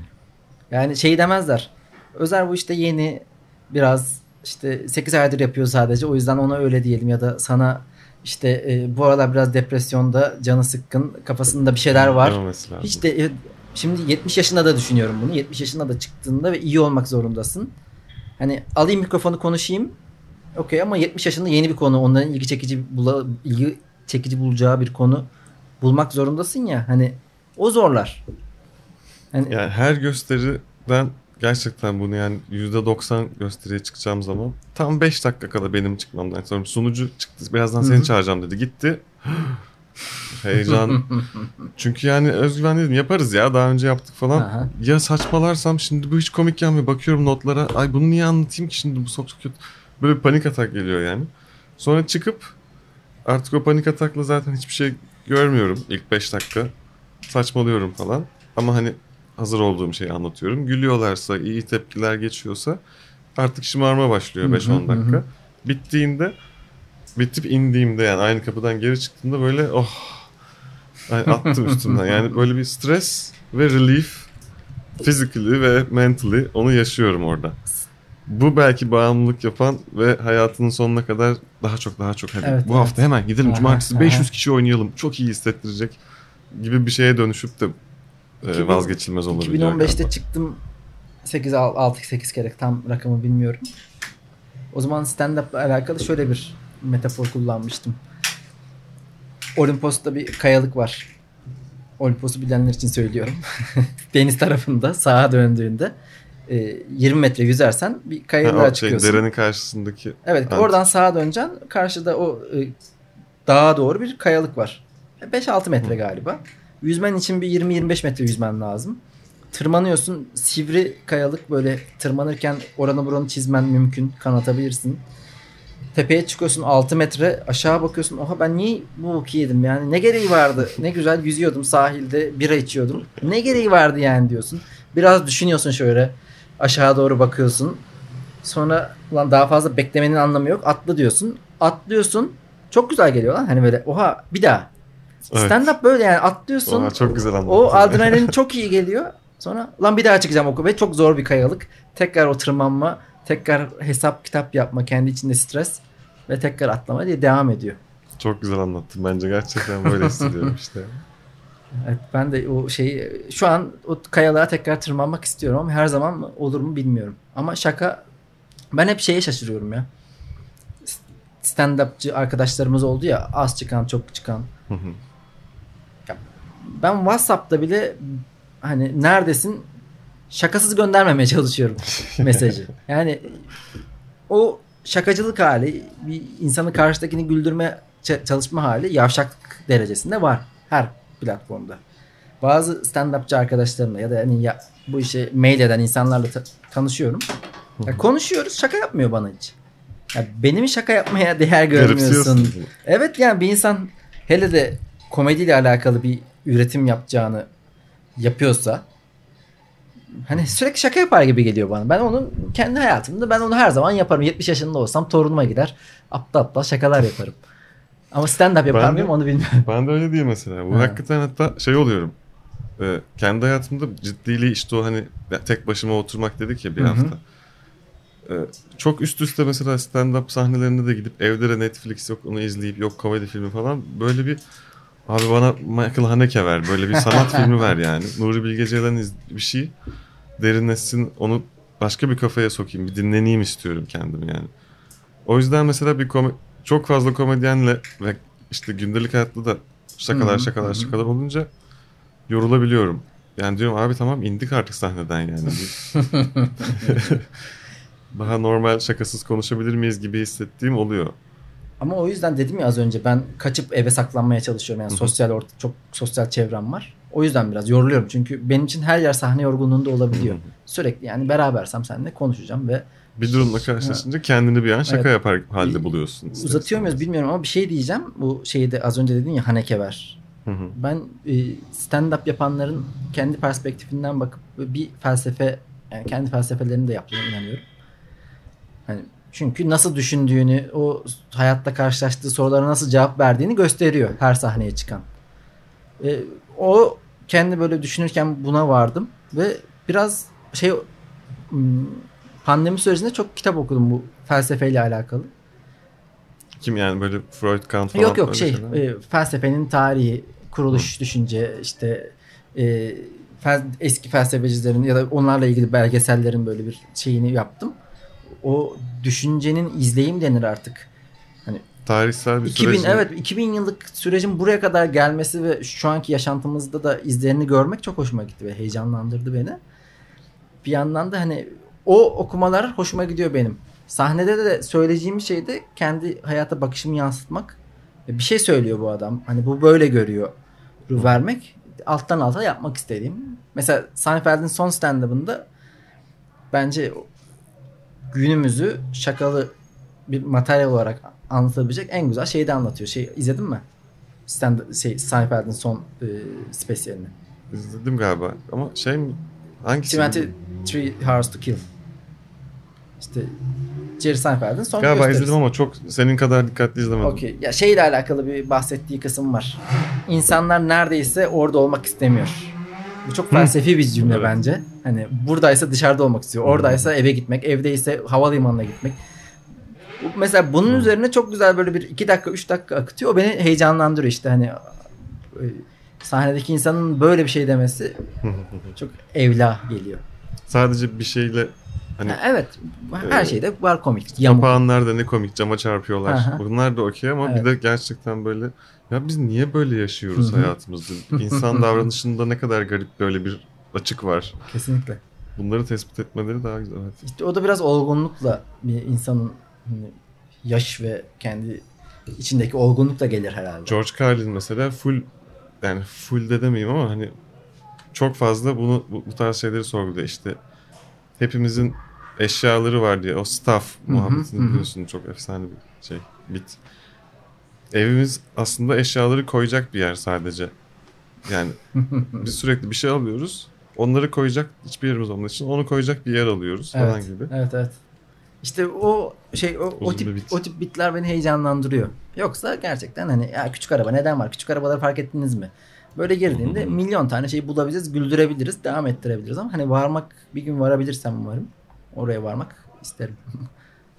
Yani şey demezler. Özer bu işte yeni biraz işte 8 aydır yapıyor sadece o yüzden ona öyle diyelim ya da sana işte e, bu aralar biraz depresyonda canı sıkkın kafasında bir şeyler var. Hiç de e, şimdi 70 yaşında da düşünüyorum bunu. 70 yaşında da çıktığında ve iyi olmak zorundasın. Hani alayım mikrofonu konuşayım. Okey ama 70 yaşında yeni bir konu. Onların ilgi çekici bula, ilgi çekici bulacağı bir konu bulmak zorundasın ya. Hani o zorlar. Hani Yani her gösteriden gerçekten bunu yani %90 gösteriye çıkacağım zaman tam 5 dakika kala benim çıkmamdan sonra sunucu çıktı. Birazdan seni Hı hı. çağıracağım dedi. Gitti. Heyecan. Çünkü yani özgüven dedim yaparız ya daha önce yaptık falan. Aha. Ya saçmalarsam şimdi bu hiç komik gelmiyor. Bakıyorum notlara. Ay bunu niye anlatayım ki şimdi bu çok kötü. Böyle bir panik atak geliyor yani. Sonra çıkıp artık o panik atakla zaten hiçbir şey görmüyorum ilk 5 dakika. Saçmalıyorum falan. Ama hani hazır olduğum şeyi anlatıyorum. Gülüyorlarsa, iyi tepkiler geçiyorsa artık şımarma başlıyor Hı hı, 5-10 hı dakika. Bittiğinde bitip indiğimde yani aynı kapıdan geri çıktığımda böyle oh ay attım üstümden. Yani böyle bir stres ve relief physically ve mentally onu yaşıyorum orada. Bu belki bağımlılık yapan ve hayatının sonuna kadar daha çok daha çok hadi Evet, bu evet. hafta hemen gidelim Aha, cumartesi aha. 500 kişi oynayalım çok iyi hissettirecek gibi bir şeye dönüşüp de e, 2000 vazgeçilmez olabiliyor 2015'te galiba. çıktım 8 6 8 kere tam rakamı bilmiyorum. O zaman stand up'la alakalı şöyle bir metafor kullanmıştım. Olimpos'ta bir kayalık var. Olimpos'u bilenler için söylüyorum. Deniz tarafında sağa döndüğünde e, 20 metre yüzersen bir Ha, kayalığa şey, çıkıyorsun. derenin karşısındaki Evet Evet. oradan sağa döneceksin. Karşıda o e, dağa doğru bir kayalık var. 5-6 metre galiba. Yüzmen için bir 20-25 metre yüzmen lazım. Tırmanıyorsun. Sivri kayalık böyle tırmanırken oranı buranı çizmen mümkün. Kanatabilirsin. Tepeye çıkıyorsun 6 metre aşağı bakıyorsun. Oha ben niye bu boku yedim yani ne gereği vardı? Ne güzel yüzüyordum sahilde bira içiyordum. Ne gereği vardı yani diyorsun. Biraz düşünüyorsun şöyle aşağı doğru bakıyorsun. Sonra ulan daha fazla beklemenin anlamı yok. Atla diyorsun. Atlıyorsun. Çok güzel geliyor lan. Hani böyle oha bir daha. Evet. Stand up böyle yani atlıyorsun. Aa, çok güzel anlattın. O adrenalin çok iyi geliyor. Sonra lan bir daha çıkacağım oku ve çok zor bir kayalık. Tekrar o tırmanma, tekrar hesap kitap yapma, kendi içinde stres ve tekrar atlama diye devam ediyor. Çok güzel anlattın. Bence gerçekten böyle hissediyorum işte. Evet, ben de o şeyi şu an o kayalığa tekrar tırmanmak istiyorum ama her zaman mı olur mu bilmiyorum. Ama şaka ben hep şeye şaşırıyorum ya. Stand-upçı arkadaşlarımız oldu ya az çıkan çok çıkan. Hı hı. Ben WhatsApp'ta bile hani neredesin şakasız göndermemeye çalışıyorum mesajı. Yani o şakacılık hali bir insanın karşıdakini güldürme çalışma hali yavşaklık derecesinde var her platformda. Bazı stand-upçı arkadaşlarımla ya da hani ya, bu işe mail eden insanlarla ta- tanışıyorum. Ya konuşuyoruz şaka yapmıyor bana hiç. Ya benim şaka yapmaya değer görmüyorsun. Evet yani bir insan hele de komediyle alakalı bir üretim yapacağını yapıyorsa hani sürekli şaka yapar gibi geliyor bana. Ben onun kendi hayatımda ben onu her zaman yaparım. 70 yaşında olsam torunuma gider. Aptal aptal şakalar yaparım. Ama stand up yapar Ben de- mıyım onu bilmiyorum. Ben de öyle değil mesela. Bu Ha. hakikaten hatta şey oluyorum. Ee, kendi hayatımda ciddiliği işte o hani tek başıma oturmak dedik ya bir Hı hı. hafta. Ee, çok üst üste mesela stand-up sahnelerinde de gidip evde de Netflix yok onu izleyip yok komedi filmi falan böyle bir abi bana Michael Haneke ver böyle bir sanat filmi ver yani. Nuri Bilge Ceylan bir şey derinleşsin onu başka bir kafaya sokayım bir dinleneyim istiyorum kendimi yani. O yüzden mesela bir kome- çok fazla komedyenle ve işte gündelik hayatta da şakalar şakalar şakalar olunca yorulabiliyorum. Yani diyorum abi tamam indik artık sahneden yani. Daha normal şakasız konuşabilir miyiz gibi hissettiğim oluyor. Ama o yüzden dedim ya az önce ben kaçıp eve saklanmaya çalışıyorum. Yani sosyal orta, çok sosyal çevrem var. O yüzden biraz yoruluyorum. Çünkü benim için her yer sahne yorgunluğunda olabiliyor. Hı. Sürekli yani berabersem seninle konuşacağım ve Bir durumla karşılaşınca kendini bir an şaka Evet. yapar halde buluyorsun. ister uzatıyor muyuz bilmiyorum ama bir şey diyeceğim. Bu şeyi de az önce dedin ya Haneke ver. Hı hı. Ben e, stand-up yapanların kendi perspektifinden bakıp bir felsefe yani kendi felsefelerini de yaptığına inanıyorum. Hani çünkü nasıl düşündüğünü, o hayatta karşılaştığı sorulara nasıl cevap verdiğini gösteriyor her sahneye çıkan. E, o kendi böyle düşünürken buna vardım ve biraz şey hmm, pandemi sürecinde çok kitap okudum bu felsefeyle alakalı. Kim yani böyle Freud, Kant falan Yok yok şey e, felsefenin tarihi, kuruluş, düşünce işte e, fel- eski felsefecilerin ya da onlarla ilgili belgesellerin böyle bir şeyini yaptım. O düşüncenin izleyim denir artık. Tarihsel bir 2000 sürecin evet 2000 yıllık sürecin buraya kadar gelmesi ve şu anki yaşantımızda da izlerini görmek çok hoşuma gitti ve heyecanlandırdı beni. Bir yandan da hani o okumalar hoşuma gidiyor benim. Sahnede de söyleyeceğim şey de kendi hayata bakışımı yansıtmak. Bir şey söylüyor bu adam. Hani bu böyle görüyor. vermek alttan alta yapmak istediğim. Mesela Seinfeld'in son stand-up'ında bence günümüzü şakalı bir materyal olarak anlatabilecek en güzel şeyi de anlatıyor. Şey izledin mi? Stand şey Seinfeld'in son e, spesiyelini. izledim galiba. Ama şey mi? Hangisi? 23 Hours to Kill. İşte Jerry Seinfeld'in son Galiba gösterisi. izledim ama çok senin kadar dikkatli izlemedim. Okey. Ya şeyle alakalı bir bahsettiği kısım var. İnsanlar neredeyse orada olmak istemiyor. Bu çok felsefi bir cümle Evet. bence. Hani buradaysa dışarıda olmak istiyor. Oradaysa eve gitmek, evdeyse havalimanına gitmek. Mesela bunun üzerine çok güzel böyle bir iki dakika, üç dakika akıtıyor. O beni heyecanlandırıyor işte hani e, sahnedeki insanın böyle bir şey demesi çok evla geliyor. Sadece bir şeyle hani Ha, evet. Her Ee, şeyde var komik. Yamuk. papağanlar da ne komik cama çarpıyorlar. Aha. Bunlar da okey ama Evet. bir de gerçekten böyle ya biz niye böyle yaşıyoruz hayatımızda? İnsan davranışında ne kadar garip böyle bir açık var. Kesinlikle. Bunları tespit etmeleri daha güzel. Evet. İşte o da biraz olgunlukla bir insanın yaş ve kendi içindeki olgunlukla gelir herhalde. George Carlin mesela full yani full de demeyeyim ama hani çok fazla bunu bu, bu tarz şeyleri sorguluyor. İşte hepimizin eşyaları var diye o staff muhabbetini hı hı. biliyorsun çok efsane bir şey bit. Evimiz aslında eşyaları koyacak bir yer sadece. Yani biz sürekli bir şey alıyoruz. Onları koyacak hiçbir yerimiz olmadığı için onu koyacak bir yer alıyoruz falan evet, gibi. evet evet. İşte o şey o, o tip bit. o tip bitler beni heyecanlandırıyor. Yoksa gerçekten hani ya küçük araba neden var? Küçük arabaları fark ettiniz mi? Böyle girdiğinde Hı hı. milyon tane şey bulabiliriz, güldürebiliriz, devam ettirebiliriz ama hani varmak bir gün varabilirsem umarım oraya varmak isterim.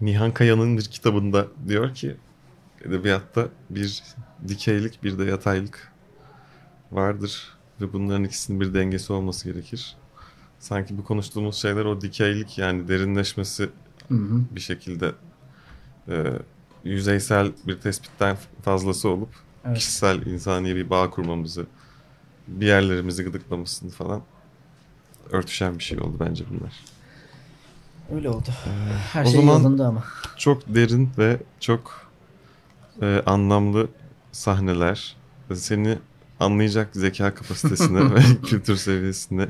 Nihan Kaya'nın bir kitabında diyor ki edebiyatta bir dikeylik bir de yataylık vardır ve bunların ikisinin bir dengesi olması gerekir. Sanki bu konuştuğumuz şeyler o dikeylik yani derinleşmesi Hı hı. bir şekilde e, yüzeysel bir tespitten fazlası olup Evet. kişisel insani bir bağ kurmamızı bir yerlerimizi gıdıklamasını falan örtüşen bir şey oldu bence bunlar. Öyle oldu. Her o şey yolunda ama. Çok derin ve çok e, anlamlı sahneler. Seni anlayacak zeka kapasitesine ve kültür seviyesine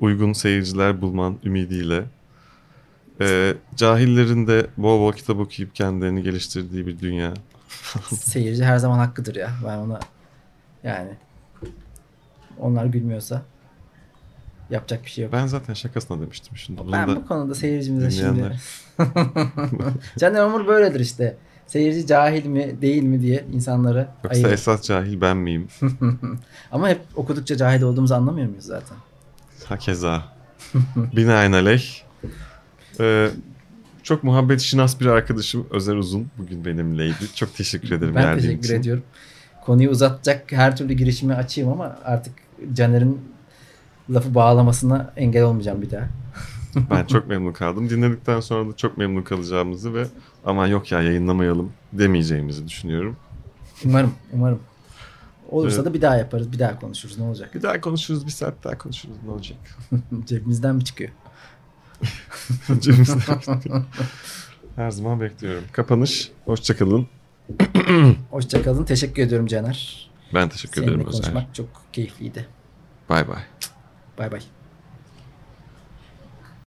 uygun seyirciler bulman ümidiyle. E, cahillerin de bol bol kitap okuyup kendilerini geliştirdiği bir dünya. Seyirci her zaman hakkıdır ya. Ben ona yani onlar gülmüyorsa yapacak bir şey yok. Ben zaten şakasına demiştim şimdi. Bunu Ben bu konuda seyircimize şimdi dinleyenler. Caner Omur böyledir işte. Seyirci cahil mi değil mi diye insanları Yoksa ayırır. esas cahil ben miyim? Ama hep okudukça cahil olduğumuzu anlamıyor muyuz zaten? Hakeza. Binaenaleyh. Ee, çok muhabbet şinas bir arkadaşım Özer Uzun bugün benimleydi. Çok teşekkür ederim Ben geldiğin teşekkür için. ediyorum. Konuyu uzatacak her türlü girişimi açayım ama artık Caner'in lafı bağlamasına engel olmayacağım bir daha. Ben çok memnun kaldım. Dinledikten sonra da çok memnun kalacağımızı ve ama yok ya yayınlamayalım demeyeceğimizi düşünüyorum. Umarım, umarım. Olursa Evet. da bir daha yaparız, bir daha konuşuruz. Ne olacak? Bir daha konuşuruz, bir saat daha konuşuruz. Ne olacak? Cebimizden mi çıkıyor? Cebimizden- Her zaman bekliyorum. Kapanış. Hoşçakalın. Hoşçakalın. Teşekkür ediyorum Caner. Ben teşekkür Seninle ederim Özer. konuşmak çok keyifliydi. Bay bay. Bay bay.